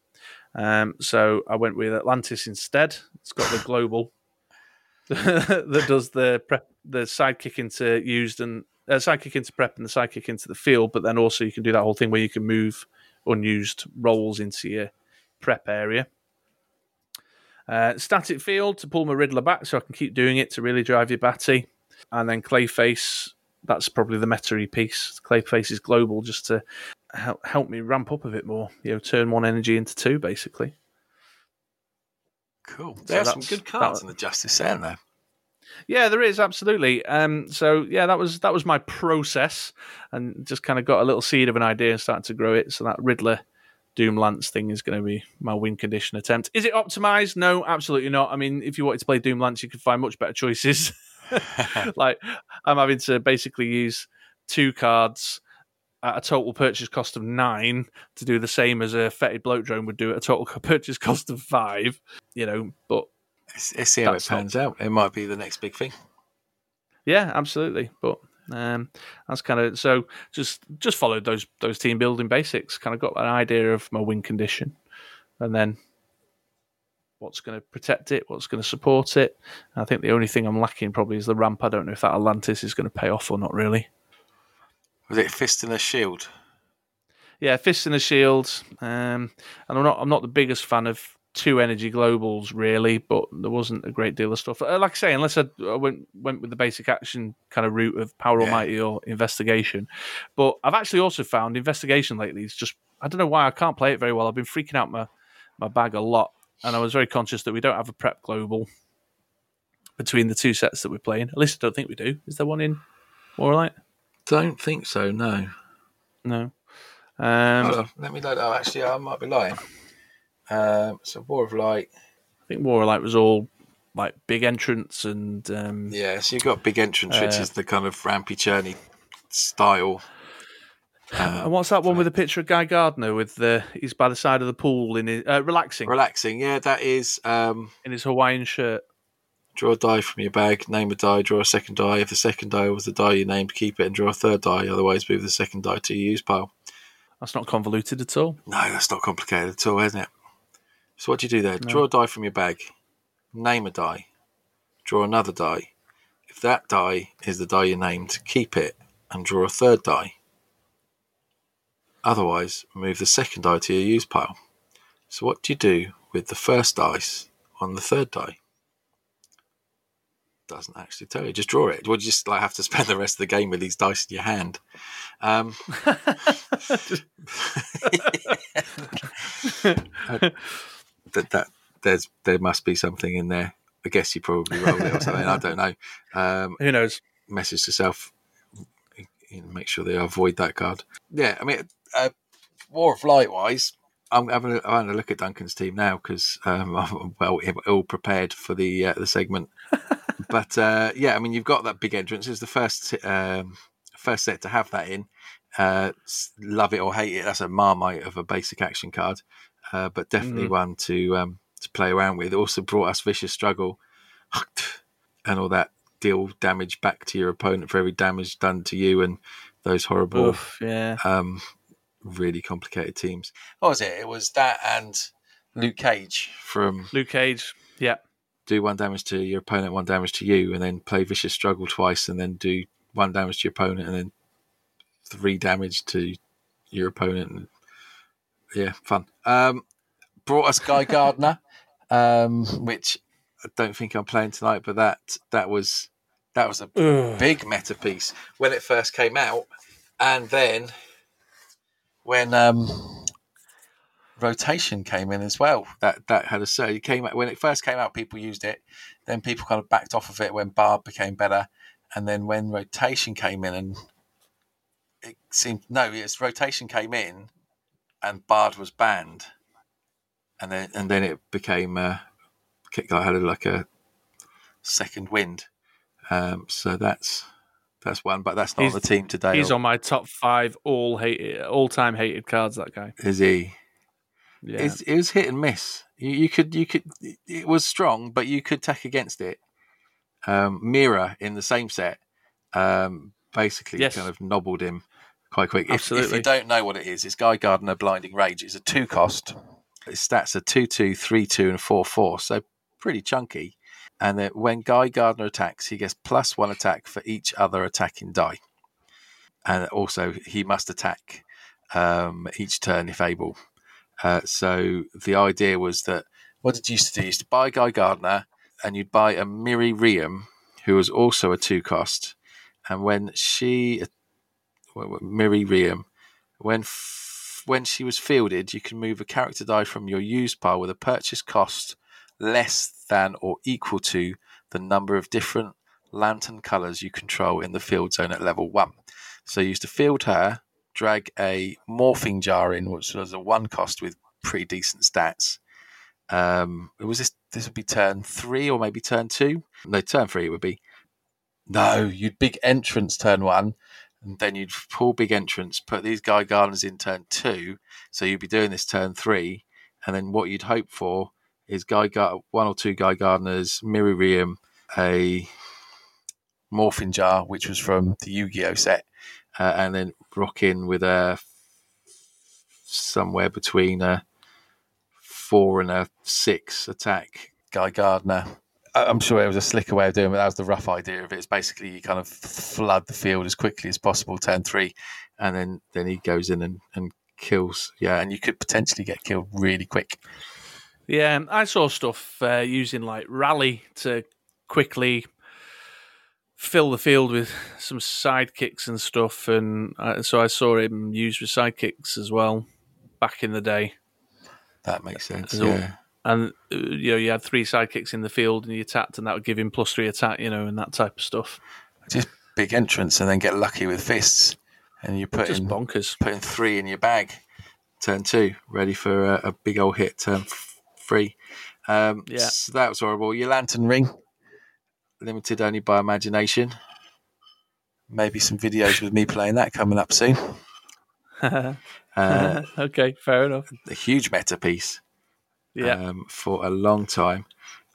Um, so I went with Atlantis instead. It's got the global. that does the prep, the sidekick into used and uh, sidekick into prep and the sidekick into the field. But then also you can do that whole thing where you can move unused rolls into your prep area. Uh, static field to pull my Riddler back so I can keep doing it to really drive your batty. And then Clayface, that's probably the meta piece. Clayface is global just to help, help me ramp up a bit more. You know, turn one energy into two, basically. Cool. There's some good cards that, in the Justice set there. Yeah, there is absolutely. Um, so yeah, that was that was my process, and just kind of got a little seed of an idea and started to grow it. So that Riddler Doom Lance thing is going to be my win condition attempt. Is it optimized? No, absolutely not. I mean, if you wanted to play Doom Lance, you could find much better choices. like I'm having to basically use two cards at a total purchase cost of nine to do the same as a fetid bloat drone would do at a total purchase cost of five. You know, but let's, see how it pans not... out. It might be the next big thing. Yeah, absolutely. But um, that's kind of so. Just just followed those those team building basics. Kind of got an idea of my win condition, and then what's going to protect it, what's going to support it. I think the only thing I'm lacking probably is the ramp. I don't know if that Atlantis is going to pay off or not. Really. Was it fist in a shield? Yeah, fist in a shield. Um, and I'm not I'm not the biggest fan of two energy globals really, but there wasn't a great deal of stuff. Uh, like I say, unless I, I, went went with the basic action kind of route of Power yeah. Almighty or Investigation, but I've actually also found Investigation lately is just I don't know why I can't play it very well. I've been freaking out my my bag a lot, and I was very conscious that we don't have a prep global between the two sets that we're playing. At least I don't think we do. Is there one in War of Light? Don't think so. No. No. Um, let me load. Oh, actually, I might be lying. Um, so War of Light. I think War of Light was all like big entrance and um, yeah. So you've got big entrance, uh, which is the kind of rampy churny style. Uh, and what's that one with the picture of Guy Gardner with the he's by the side of the pool in his uh, relaxing, relaxing. Yeah, that is um, in his Hawaiian shirt. Draw a die from your bag, name a die, draw a second die. If the second die was the die you named, keep it and draw a third die. Otherwise, move the second die to your use pile. That's not convoluted at all. No, that's not complicated at all, isn't it? So what do you do there? No. Draw a die from your bag, name a die, draw another die. If that die is the die you named, keep it and draw a third die. Otherwise, move the second die to your use pile. So what do you do with the first dice on the third die? Doesn't actually tell you. Just draw it. Would you just like have to spend the rest of the game with these dice in your hand? Um, that that there's there must be something in there. I guess you probably roll it or something. I don't know. Um, Who knows? Message to self. Make sure they avoid that card. Yeah, I mean, uh, War of Light wise, I'm having a, I'm having a look at Duncan's team now because um, I'm well all prepared for the uh, the segment. but uh, yeah, I mean, you've got that big entrance. It's the first um, first set to have that in. Uh, love it or hate it. That's a marmite of a basic action card uh, but definitely mm. one to um, to play around with. It also brought us vicious struggle and all that deal damage back to your opponent for every damage done to you and those horrible, Oof, yeah, um, really complicated teams. What was it? It was that and Luke Cage from Luke Cage. Yeah, do one damage to your opponent, one damage to you, and then play vicious struggle twice, and then do one damage to your opponent, and then three damage to your opponent, yeah, fun. Um, brought us Guy Gardner, um, which I don't think I'm playing tonight, but that that was that was a Ugh. big meta piece when it first came out, and then when um, rotation came in as well. That that had a so it came when it first came out. People used it, then people kind of backed off of it when Barb became better, and then when rotation came in and it seemed no, yes, rotation came in and Bard was banned, and then and then it became uh, I had like a second wind. Um, so that's that's one, but that's not he's, on the team today. He's on my top five all hated, all time hated cards. That guy is he. Yeah, it's, it was hit and miss. You, you, could you could it was strong, but you could tack against it. Um, Mira in the same set, um, basically yes. kind of nobbled him quite quick. If, if, you don't know what it is, it's Guy Gardner Blinding Rage. It's a two cost. Its stats are 2 2, 3 2, and 4 4. So pretty chunky. and then when Guy Gardner attacks, he gets plus one attack for each other attacking die, and also he must attack um, each turn if able. Uh, so the idea was that what did you used to do? You used to buy Guy Gardner, and you'd buy a Miri Riem, who was also a two cost, and when she Miri Riem, when when she was fielded, you can move a character die from your used pile with a purchase cost less than or equal to the number of different lantern colors you control in the field zone at level one. So you used to field her, drag a morphing jar in, which was a one cost with pretty decent stats. Um, was this this would be turn three or maybe turn two? No, turn three it would be. No, you'd big entrance turn one, and then you'd pull big entrance, put these Guy Gardners in turn two. So you'd be doing this turn three, and then what you'd hope for is guy Gar- one or two Guy Gardners, Miriam, a morphing jar, which was from the Yu-Gi-Oh set, uh, and then rock in with a somewhere between a four and a six attack Guy Gardner I'm sure it was a slicker way of doing it. That was the rough idea of it. It's basically you kind of flood the field as quickly as possible, turn three, and then then he goes in and, and kills. Yeah, and you could potentially get killed really quick. Yeah, I saw stuff uh, using like rally to quickly fill the field with some sidekicks and stuff, and uh, so I saw him use with sidekicks as well back in the day. That makes sense. yeah and uh, you know you had three sidekicks in the field and you attacked and that would give him plus three attack you know and that type of stuff. Just big entrance and then get lucky with fists and you put just in bonkers. putting three in your bag. Turn two ready for a, a big old hit turn three. Um, yeah. so that was horrible. Your lantern ring limited only by imagination. Maybe some videos with me playing that coming up soon. Uh, okay fair enough. a huge meta piece yeah. Um, for a long time.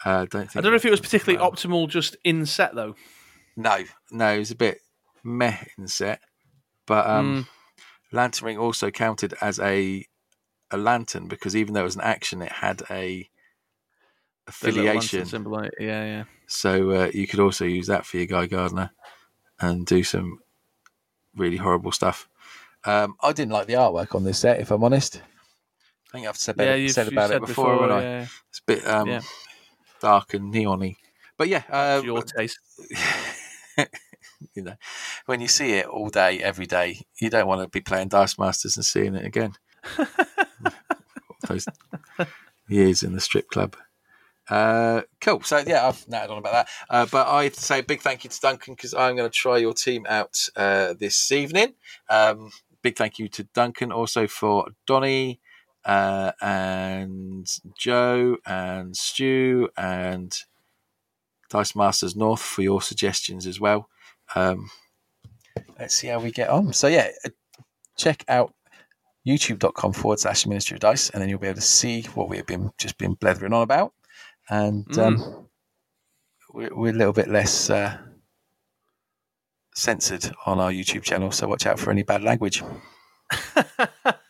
Uh, don't think I don't know if it was particularly well. optimal just in set though. No, no, it was a bit meh in set. But um, mm. Lantern Ring also counted as a a lantern because even though it was an action, it had a affiliation symbol. Yeah, yeah. So uh, you could also use that for your Guy Gardner and do some really horrible stuff. Um, I didn't like the artwork on this set, if I'm honest. I think I've said, yeah, better, said about it before, before I? Yeah. It's a bit um, yeah. dark and neony. But yeah, uh, your taste. you know, when you see it all day, every day, you don't want to be playing Dice Masters and seeing it again. Those years in the strip club. Uh, cool. So yeah, I've natted on about that. Uh, but I have to say a big thank you to Duncan because I'm going to try your team out uh, this evening. Um, big thank you to Duncan also for Donny, uh, and Joe and Stu and Dice Masters North for your suggestions as well. Um, let's see how we get on. So yeah, uh, check out youtube.com forward slash ministry of dice and then you'll be able to see what we've been just been blethering on about and mm. um, we're, we're, a little bit less uh, censored on our youtube channel so watch out for any bad language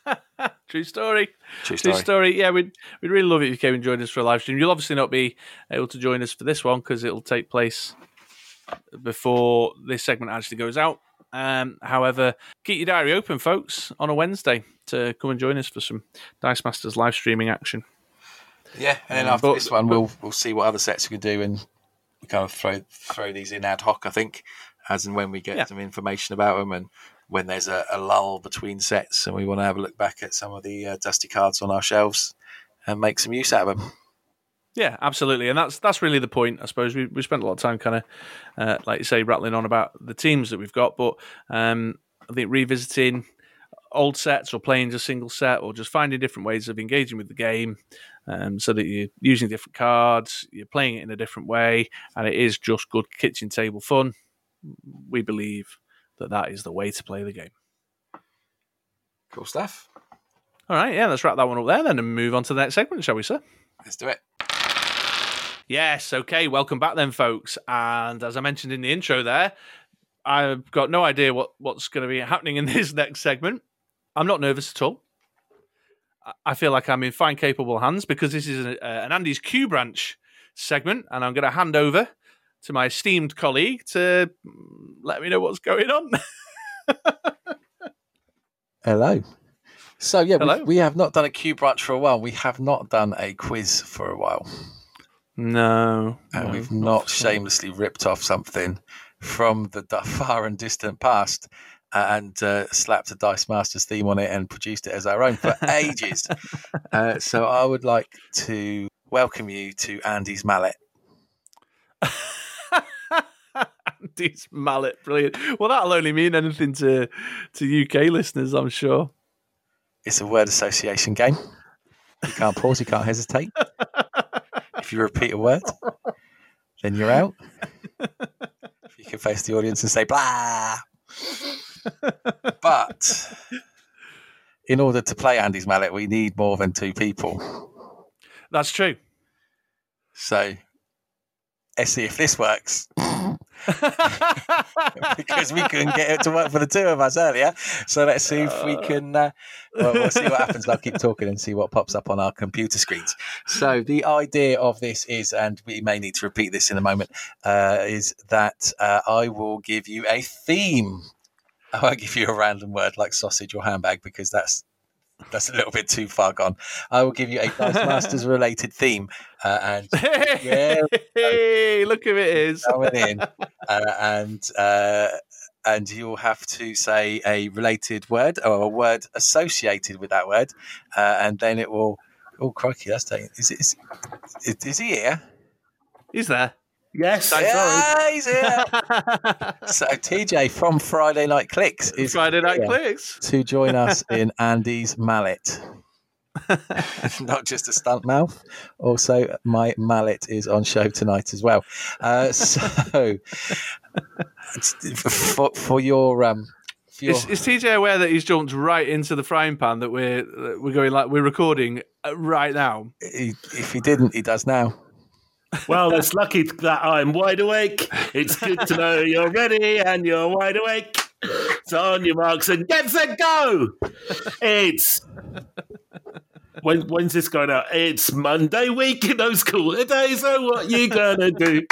True story. True story. True story. Yeah, we'd, we'd really love it if you came and joined us for a live stream. You'll obviously not be able to join us for this one because it'll take place before this segment actually goes out. Um, however, keep your diary open, folks, on a Wednesday to come and join us for some Dice Masters live streaming action. Yeah, and then um, after but, this one, but, we'll we'll see what other sets we can do and we kind of throw throw these in ad hoc. I think, as and when we get yeah. some information about them and when there's a, a, lull between sets and we want to have a look back at some of the uh, dusty cards on our shelves and make some use out of them. Yeah, absolutely, and that's that's really the point. I suppose we we spent a lot of time kind of, uh, like you say, rattling on about the teams that we've got, but um, I think revisiting old sets or playing just single set or just finding different ways of engaging with the game, um, so that you're using different cards, you're playing it in a different way, and it is just good kitchen table fun. We believe that that is the way to play the game. Cool stuff. All right, yeah, let's wrap that one up there then and move on to the next segment, shall we, sir? Let's do it. Yes, okay, welcome back then, folks. And as I mentioned in the intro there, I've got no idea what, what's going to be happening in this next segment. I'm not nervous at all. I feel like I'm in fine, capable hands because this is an, uh, an Andy's Q branch segment, and I'm going to hand over to my esteemed colleague to mm, let me know what's going on. Hello. So yeah. We, we have not done a Q branch for a while. We have not done a quiz for a while, no, and no, we've not sure. shamelessly ripped off something from the far and distant past and uh, slapped a Dice Masters theme on it and produced it as our own for ages. uh, so I would like to welcome you to Andy's Mallet. Andy's mallet, brilliant. Well, that'll only mean anything to to UK listeners, I'm sure. It's a word association game. You can't pause, you can't hesitate. if you repeat a word, then you're out. you can face the audience and say blah. but in order to play Andy's Mallet, we need more than two people. That's true. So let's see if this works. because we couldn't get it to work for the two of us earlier. So let's see if we can. Uh, well, we'll see what happens. I'll keep talking and see what pops up on our computer screens. So the idea of this is, and we may need to repeat this in a moment, uh, is that uh, I will give you a theme. I won't give you a random word like sausage or handbag because that's that's a little bit too far gone. I will give you a Dice Masters related theme, uh, and Yeah. hey, look who it is. coming in, uh, and uh, and you'll have to say a related word or a word associated with that word, uh, and then it will. Oh crikey, that's taking. Is it? Is, is, is he here? He's there. Yes. I'm yeah, he's here. so TJ from Friday Night Clicks is Friday Night here Clicks. to join us in Andy's mallet. Not just a stunt mouth, also my mallet is on show tonight as well. Uh, so for, for your um, for your, Is, is TJ aware that he's jumped right into the frying pan that we're that we're going like we're recording uh, right now? he, if he didn't, he does now. Well, it's lucky that I'm wide awake. It's good to know you're ready and you're wide awake. So on your marks and get set, go. It's when when's this going out? It's Monday week in those cooler days. So what you gonna do?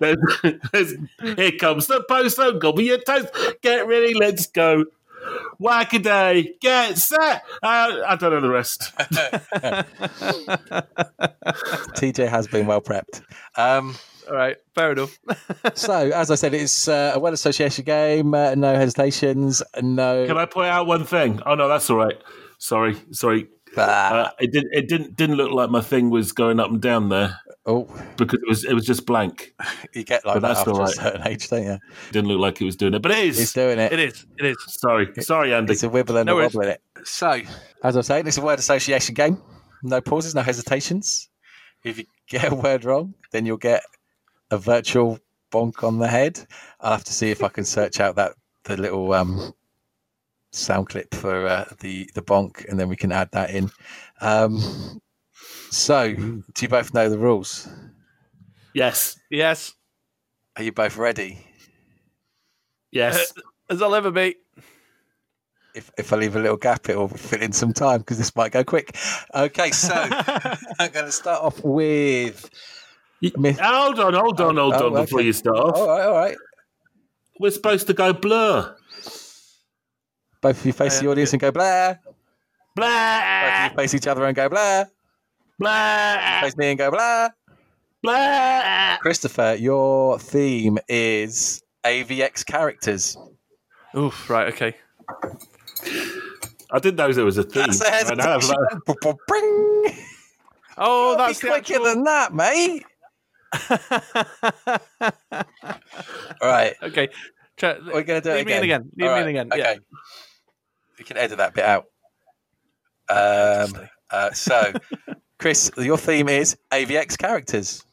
Here comes the post. Oh, Don't gobble your toast. Get ready. Let's go. Whack a day. Get set. Uh, I don't know the rest. TJ has been well prepped. Um, All right, fair enough. so, as I said, it's uh, a word association game. Uh, no hesitations. No. Can I point out one thing? Oh no, that's all right. Sorry, sorry. Uh, it didn't. It didn't. Didn't look like my thing was going up and down there oh, because it was. It was just blank. you get like But that after all a certain age, don't you? Didn't look like it was doing it, but it is. He's doing it. It is. It is. Sorry, sorry, Andy. It's a wibble and No a worries. wobble in it. So, as I was saying, it's a word association game. No pauses, no hesitations. If you get a word wrong, then you'll get a virtual bonk on the head. I'll have to see if I can search out that the little um, sound clip for uh, the the bonk, and then we can add that in. Um, so, do you both know the rules? Yes, Yes, Are you both ready? yes. as I'll ever be. If, if I leave a little gap, it will fill in some time because this might go quick. Okay, so I'm going to start off with. Myth- hold on, hold on, hold Oh, on. Before okay. you start off, All right, all right. we're supposed to go blur. Both of you face uh, the audience and go blah. Both of you face each other and go blah. blah, Face me and go blah. blah. Christopher, your theme is AVX characters. Oof. Right. Okay. I didn't know there was a theme. That's a I know, hesitation. but- Bring. Oh, Be that's the quicker actual... than that, mate. All right, okay. Try... we're going to do it Leave me again. in again. Leave All me in right, again. Okay. Yeah. We can edit that bit out. Um, uh, so, Chris, your theme is AVX characters.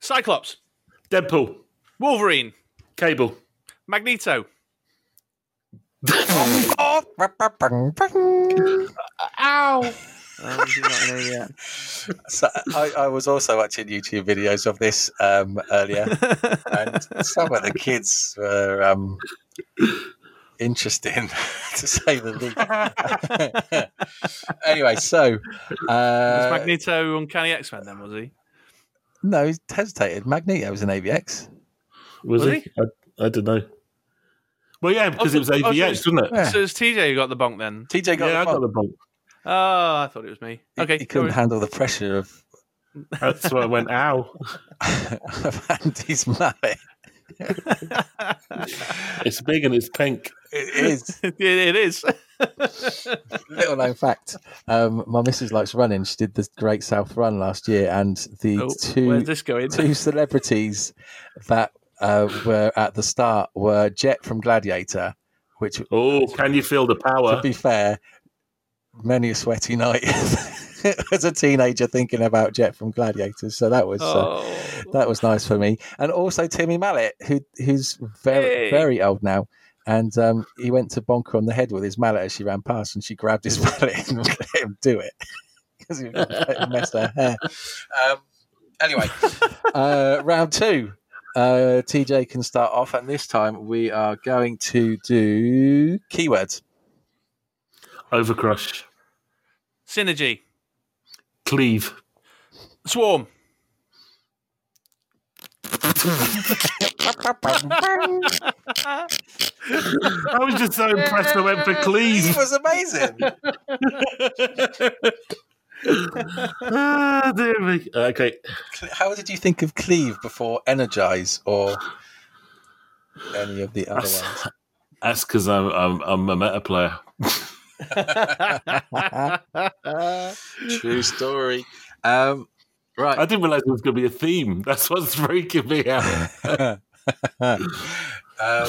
Cyclops, Deadpool, Wolverine, Cable. Magneto, Ow! Oh, not in? So I, I was also watching YouTube videos of this um, earlier, and some of the kids were um, interesting, to say the least. anyway, so uh, Was Magneto Uncanny X Men then, was he? No, he hesitated. Magneto was an AVX. Was, Was he? I, I don't know. Well, yeah, because Oh, it was oh, so AVX, it's- wasn't it? Yeah. So it's TJ who got the bonk then. TJ got yeah, I the got the bonk. Oh, I thought it was me. He- Okay, he no couldn't handle the pressure of, That's why I went, ow. of Andy's mallet. It's big and it's pink. It is. it, it is. Little known fact. Um, my missus likes running. She did the Great South Run last year, and the Oh, two this going? two celebrities that uh, were at the start were Jet from Gladiator, which, Oh, can you feel the power? to be fair, many a sweaty night as a teenager thinking about Jet from Gladiator. So that was. Uh, Oh, that was nice for me. And also Timmy Mallett, who who's very Hey. very old now. And um, he went to bonk her on the head with his mallet as she ran past, and she grabbed his mallet and let him do it because he messed her hair. Um, anyway, uh, round two. Uh, TJ can start off, and this time we are going to do keywords. Overcrush. synergy. Cleave. Swarm. I was just so impressed I went for Cleave. It was amazing. ah, dear me. Okay. How did you think of Cleave before Energize or any of the other That's- ones? That's because I'm, I'm, I'm a meta player. True story. Um, right. I didn't realize it was going to be a theme. That's what's freaking me out. um,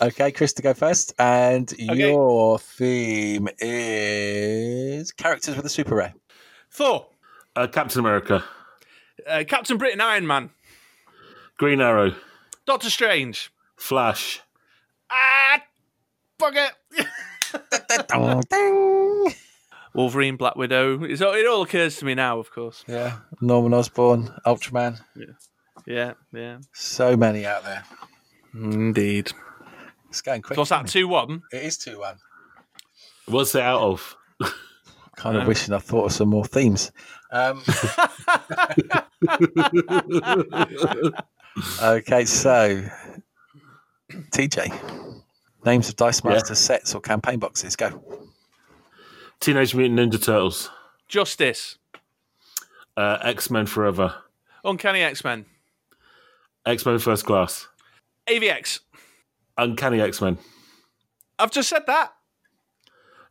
okay, Chris, to go first. And your theme is characters with a super rare. Thor. Uh, Captain America. Uh, Captain Britain, Iron Man. Green Arrow. Doctor Strange. Flash. Ah, fuck it. Wolverine, Black Widow. It's, all- it all occurs to me now, of course. yeah, Norman Osborn, Ultraman. Yeah, yeah. So many out there. Indeed. It's going quick. So what's that? Two one. It is 2 1. What's it out of? Kind of Um, wishing I thought of some more themes. Um, okay, so TJ, names of Dice Master sets or campaign boxes. Go. Teenage Mutant Ninja Turtles. Justice. Uh, X Men Forever. Uncanny X Men. X Men First Class. AVX. Uncanny X Men. I've just said that.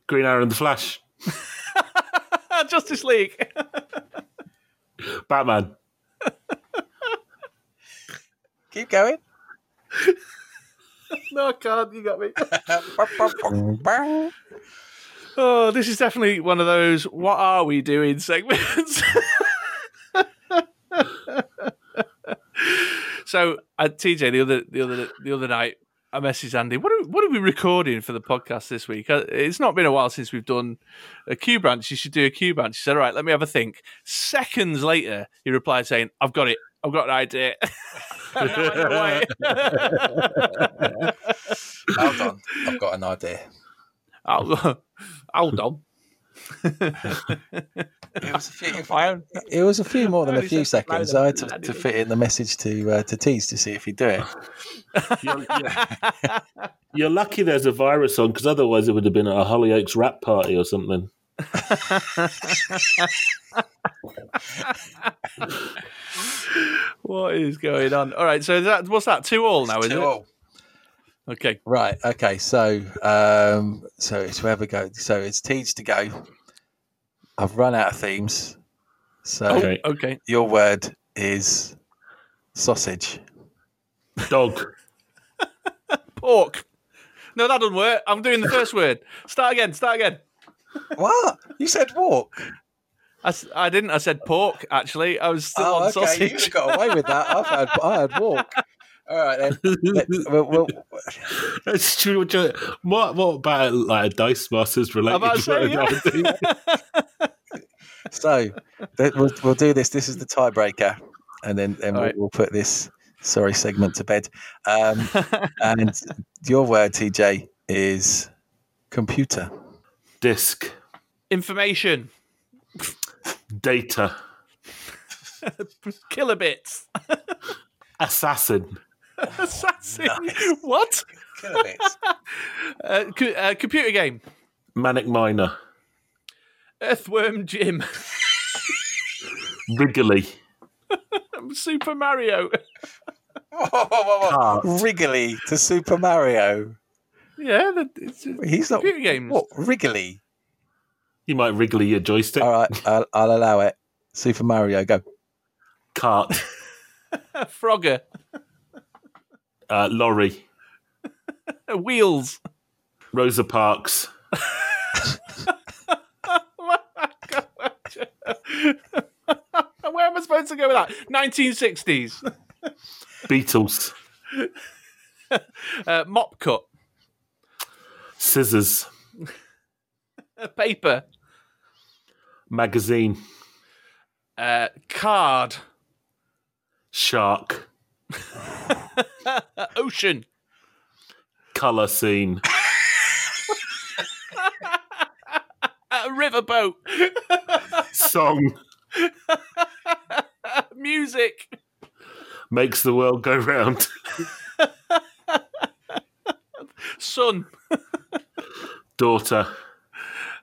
Green Arrow and the Flash. Justice League. Batman. Keep going. no, I can't. You got me. Oh, this is definitely one of those "What are we doing?" segments. so, uh, TJ, the other the other the other night, I messaged Andy. What are, what are we recording for the podcast this week? Uh, It's not been a while since we've done a Q branch. You should do a Q branch. He said, "All right, let me have a think." Seconds later, he replied saying, "I've got it. I've got an idea." And I went away. Hold on. I've got an idea. Hold hold on. It was a few, I- it was a few more than a few seconds. I had to, to fit in the message to uh, to tease to see if he'd do it. You're, you're- you're lucky there's a virus on because otherwise it would have been at a Hollyoaks wrap party or something. What is going on? All right, so that what's that? Two all now, is Two it? all. Okay. Right. Okay. So, um, so it's whoever goes. So it's Teach to go. I've run out of themes. So Okay. Okay. your word is sausage. Dog. Pork. No, that doesn't work. I'm doing the first word. Start again. Start again. What? You said walk. I, I didn't. I said pork. Actually, I was still oh, on okay. You sausage. got away with that. I've had I had walk. All right then. Let- we'll- we'll- That's true. What, what, what about like a Dice Masters related? I'm to say, yeah. so th- we'll, we'll do this. This is the tiebreaker, and then and All we'll, right. we'll put this sorry segment to bed. Um, and your word, TJ, is computer. Disc. Information. Data. Kilobits. Assassin. Assassin. Nice. What? Kilobits. Uh, co- uh, computer game. Manic Miner. Earthworm Jim. Wriggly. Super Mario. whoa, whoa, whoa, whoa. Cart. Wriggly to Super Mario. Yeah, that- it's He's not. computer games. What? Wriggly? You might wriggle your joystick. All right, I'll, I'll allow it. Super Mario, go. Cart. Frogger. Uh, lorry. Wheels. Rosa Parks. Where am I supposed to go with that? 1960s. Beatles. Uh, mop cut. Scissors. Paper. Magazine. Uh, card. Shark. Ocean. Colour scene. Riverboat. Song. Music. Makes the world go round. Sun. Daughter.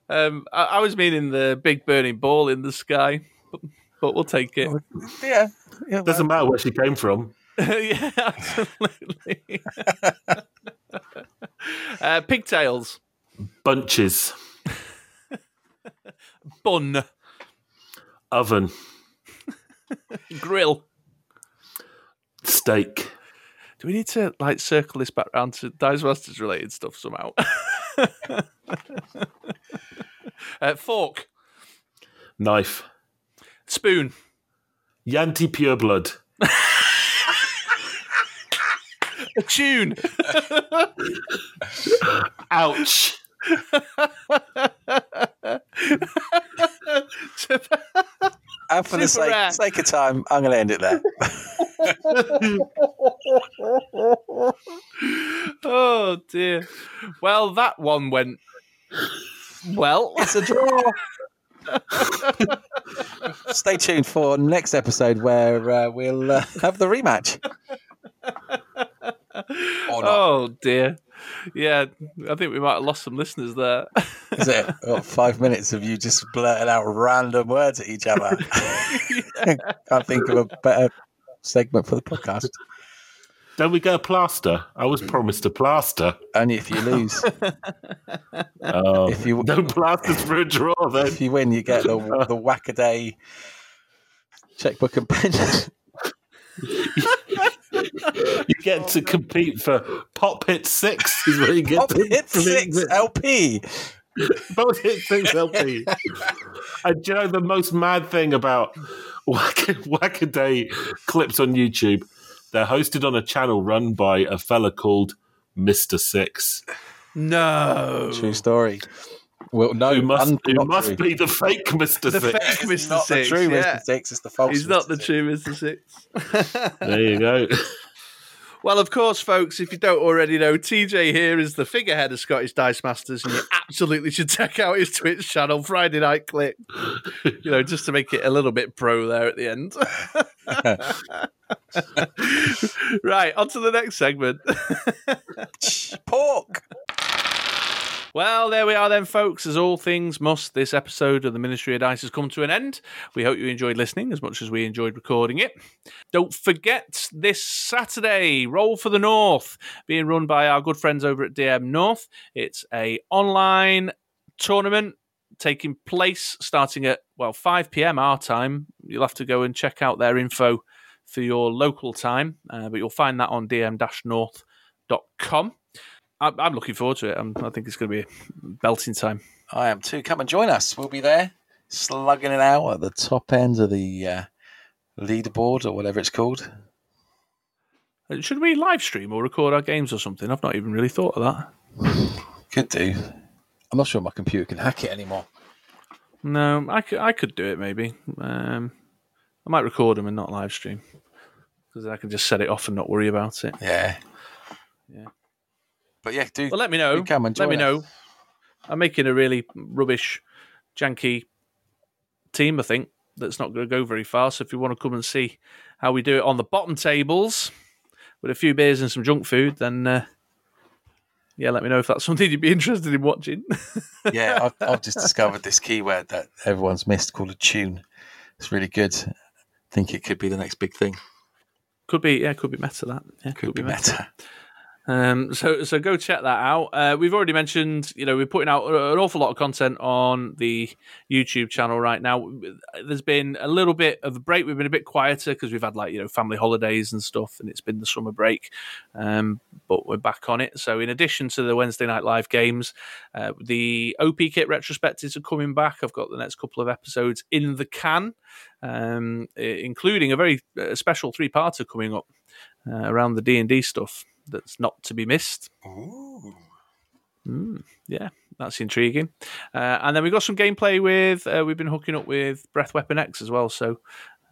Um, I, I was meaning the big burning ball in the sky, but, but we'll take it. Yeah. yeah Doesn't matter where she came from. yeah, absolutely. uh, pigtails. Bunches. Bun. Oven. Grill. Steak. Do we need to like circle this back round to Dice Masters related stuff somehow? uh, fork. Knife. Spoon. Yuan-ti Pureblood. A tune. Ouch. And for the sake, sake of time, I'm going to end it there. oh dear. Well, that one went well. It's a draw. Stay tuned for next episode where uh, we'll uh, have the rematch. Or not. Oh dear. Yeah, I think we might have lost some listeners there. Is it what, five minutes of you just blurting out random words at each other? Can't think of a better segment for the podcast. Don't we get a plaster? I was mm. promised a plaster. Only if you lose. Oh, If you- no plasters for a draw then. If you win, you get the the whack a day checkbook and pen. You get to compete for Pop Hit Six. Is where you get Pop to hit six LP. Pop Hit Six LP. and do you know the most mad thing about Whack Whackaday clips on YouTube? They're hosted on a channel run by a fella called Mister Six, no. True story. Well, no, who must un- who must be the fake Mister The Six. fake It's Mr. not Six. the true yeah. Mr. Six. It's the false. He's not the Six. true Mr. Six. There you go. Well, of course, folks, if you don't already know, TJ here is the figurehead of Scottish Dice Masters, and you absolutely should check out his Twitch channel, Friday Night Click. You know, just to make it a little bit pro there at the end. right, on to the next segment. Pork. Well, there we are then, folks. As all things must, this episode of the Ministry of Dice has come to an end. We hope you enjoyed listening as much as we enjoyed recording it. Don't forget this Saturday, Roll for the North, being run by our good friends over at DM North. It's a online tournament taking place starting at well 5 p.m. our time. You'll have to go and check out their info for your local time, uh, but you'll find that on dm-north.com. I'm, I'm looking forward to it. I'm, I think it's going to be a belting time. I am too. Come and join us. We'll be there, slugging it out at the top end of the uh, leaderboard or whatever it's called. Uh, Should we live stream or record our games or something? I've not even really thought of that. Could do. I'm not sure my computer can hack it anymore. No, I could, I could do it maybe. Um, I might record them and not live stream because I can just set it off and not worry about it. Yeah. Yeah. But yeah, do, Well, let me know. come and Let me us. know. I'm making a really rubbish, janky team. I think that's not going to go very far. So if you want to come and see how we do it on the bottom tables with a few beers and some junk food, then uh, yeah, let me know if that's something you'd be interested in watching. yeah, I've, I've just discovered this keyword that everyone's missed called attune. It's really good. I think it could be the next big thing. Could be, yeah, could be meta that. Yeah, Could, be meta. Um, so so go check that out. Uh, we've already mentioned, you know, we're putting out an awful lot of content on the YouTube channel right now. There's been a little bit of a break. We've been a bit quieter because we've had like you know family holidays and stuff, and it's been the summer break. Um, but we're back on it. So in addition to the Wednesday night live games, uh, the OP kit retrospectives are coming back. I've got the next couple of episodes in the can, um, including a very uh, special three parter coming up uh, around the D and D stuff that's not to be missed. Ooh. Mm, yeah, that's intriguing. Uh, and then we've got some gameplay with, uh, we've been hooking up with Breath Weapon X as well. So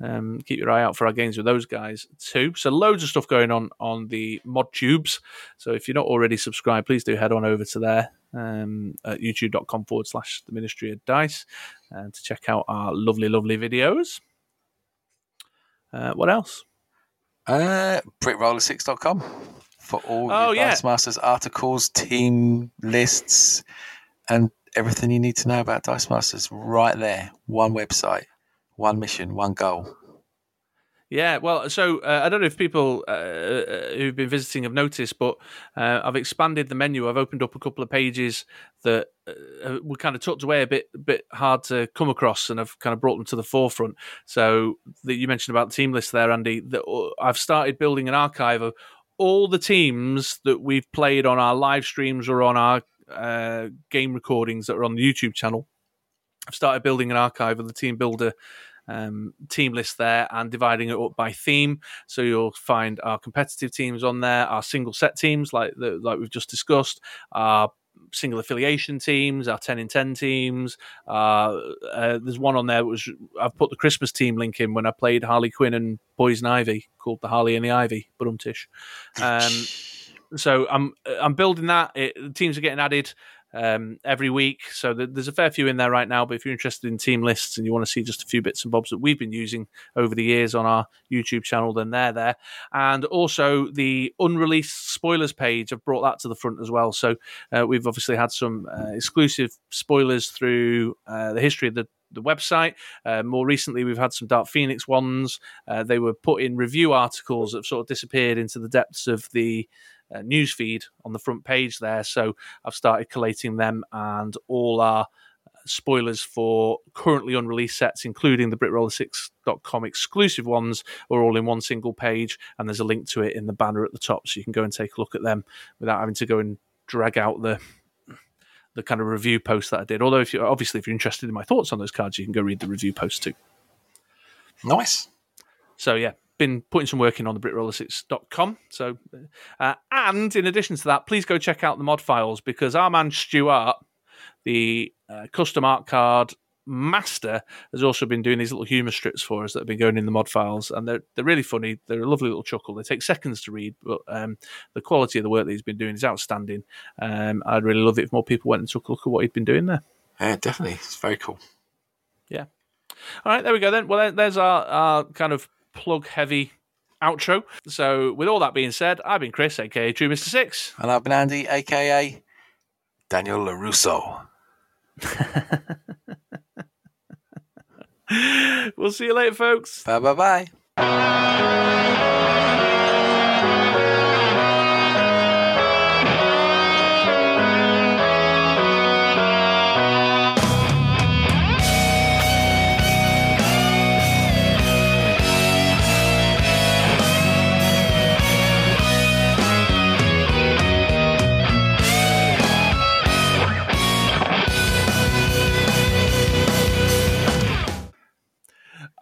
um, keep your eye out for our games with those guys too. So loads of stuff going on on the mod tubes. So if you're not already subscribed, please do head on over to there um, at youtube.com forward slash the ministry of dice and to check out our lovely, lovely videos. Uh, what else? Uh, BritRoller6.com for all Oh, your yeah. Dice Masters articles, team lists, and everything you need to know about Dice Masters right there. One website, one mission, one goal. Yeah, well, so uh, I don't know if people uh, uh, who've been visiting have noticed, but uh, I've expanded the menu. I've opened up a couple of pages that uh, were kind of tucked away a bit, bit hard to come across, and I've kind of brought them to the forefront. So that you mentioned about the team list there, Andy. That uh, I've started building an archive of all the teams that we've played on our live streams or on our uh, game recordings that are on the YouTube channel. I've started building an archive of the team builder um, team list there and dividing it up by theme. So you'll find our competitive teams on there, our single set teams like the, like we've just discussed, our single affiliation teams, our ten in ten teams. Uh, uh, there's one on there which I've put the Christmas team link in when I played Harley Quinn and Poison Ivy, called the Harley and the Ivy, Brumtish. Um, so I'm I'm building that. It, the teams are getting added um, every week. So th- there's a fair few in there right now. But if you're interested in team lists and you want to see just a few bits and bobs that we've been using over the years on our YouTube channel, then they're there. And also the unreleased spoilers page, I've brought that to the front as well. So uh, we've obviously had some uh, exclusive spoilers through uh, the history of the the website. Uh, more recently, we've had some Dark Phoenix ones. Uh, they were put in review articles that sort of disappeared into the depths of the uh, news feed on the front page there. So I've started collating them and all our spoilers for currently unreleased sets, including the BritRoller6.com exclusive ones, are all in one single page. And there's a link to it in the banner at the top, so you can go and take a look at them without having to go and drag out the the kind of review post that I did. Although, if you obviously if you're interested in my thoughts on those cards, you can go read the review post too. Nice. So yeah, been putting some work in on the BritRoller6.com. So, uh, and in addition to that, please go check out the mod files because our man Stuart, the uh, custom art card master, has also been doing these little humour strips for us that have been going in the mod files, and they're they're really funny. They're a lovely little chuckle. They take seconds to read, but um, the quality of the work that he's been doing is outstanding. Um, I'd really love it if more people went and took a look at what he'd been doing there. Yeah, definitely. It's very cool. Yeah. All right, there we go then. Well, there's our, our kind of plug heavy outro. So, with all that being said, I've been Chris, aka True Mr. Six. And I've been Andy, aka Daniel LaRusso. we'll see you later, folks. Bye bye bye.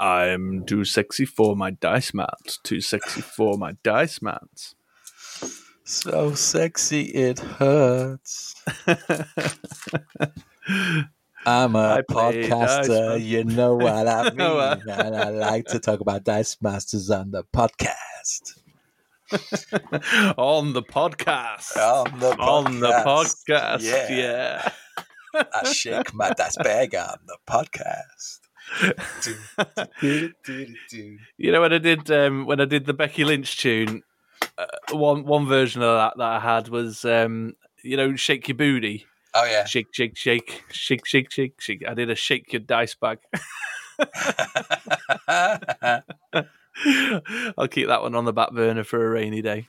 I'm too sexy for my dice mat. Too sexy for my dice mat. So sexy it hurts. I'm a I play Dice podcaster, you know what I mean. and I like to talk about Dice Masters on the podcast. on the podcast. On the On the podcast. Yeah. yeah. I shake my dice bag on the podcast. You know when I did um, when I did the Becky Lynch tune, uh, one one version of that that I had was um, you know shake your booty, Oh yeah. shake shake shake shake shake shake shake. I did a shake your dice bag. I'll keep that one on the back burner for a rainy day.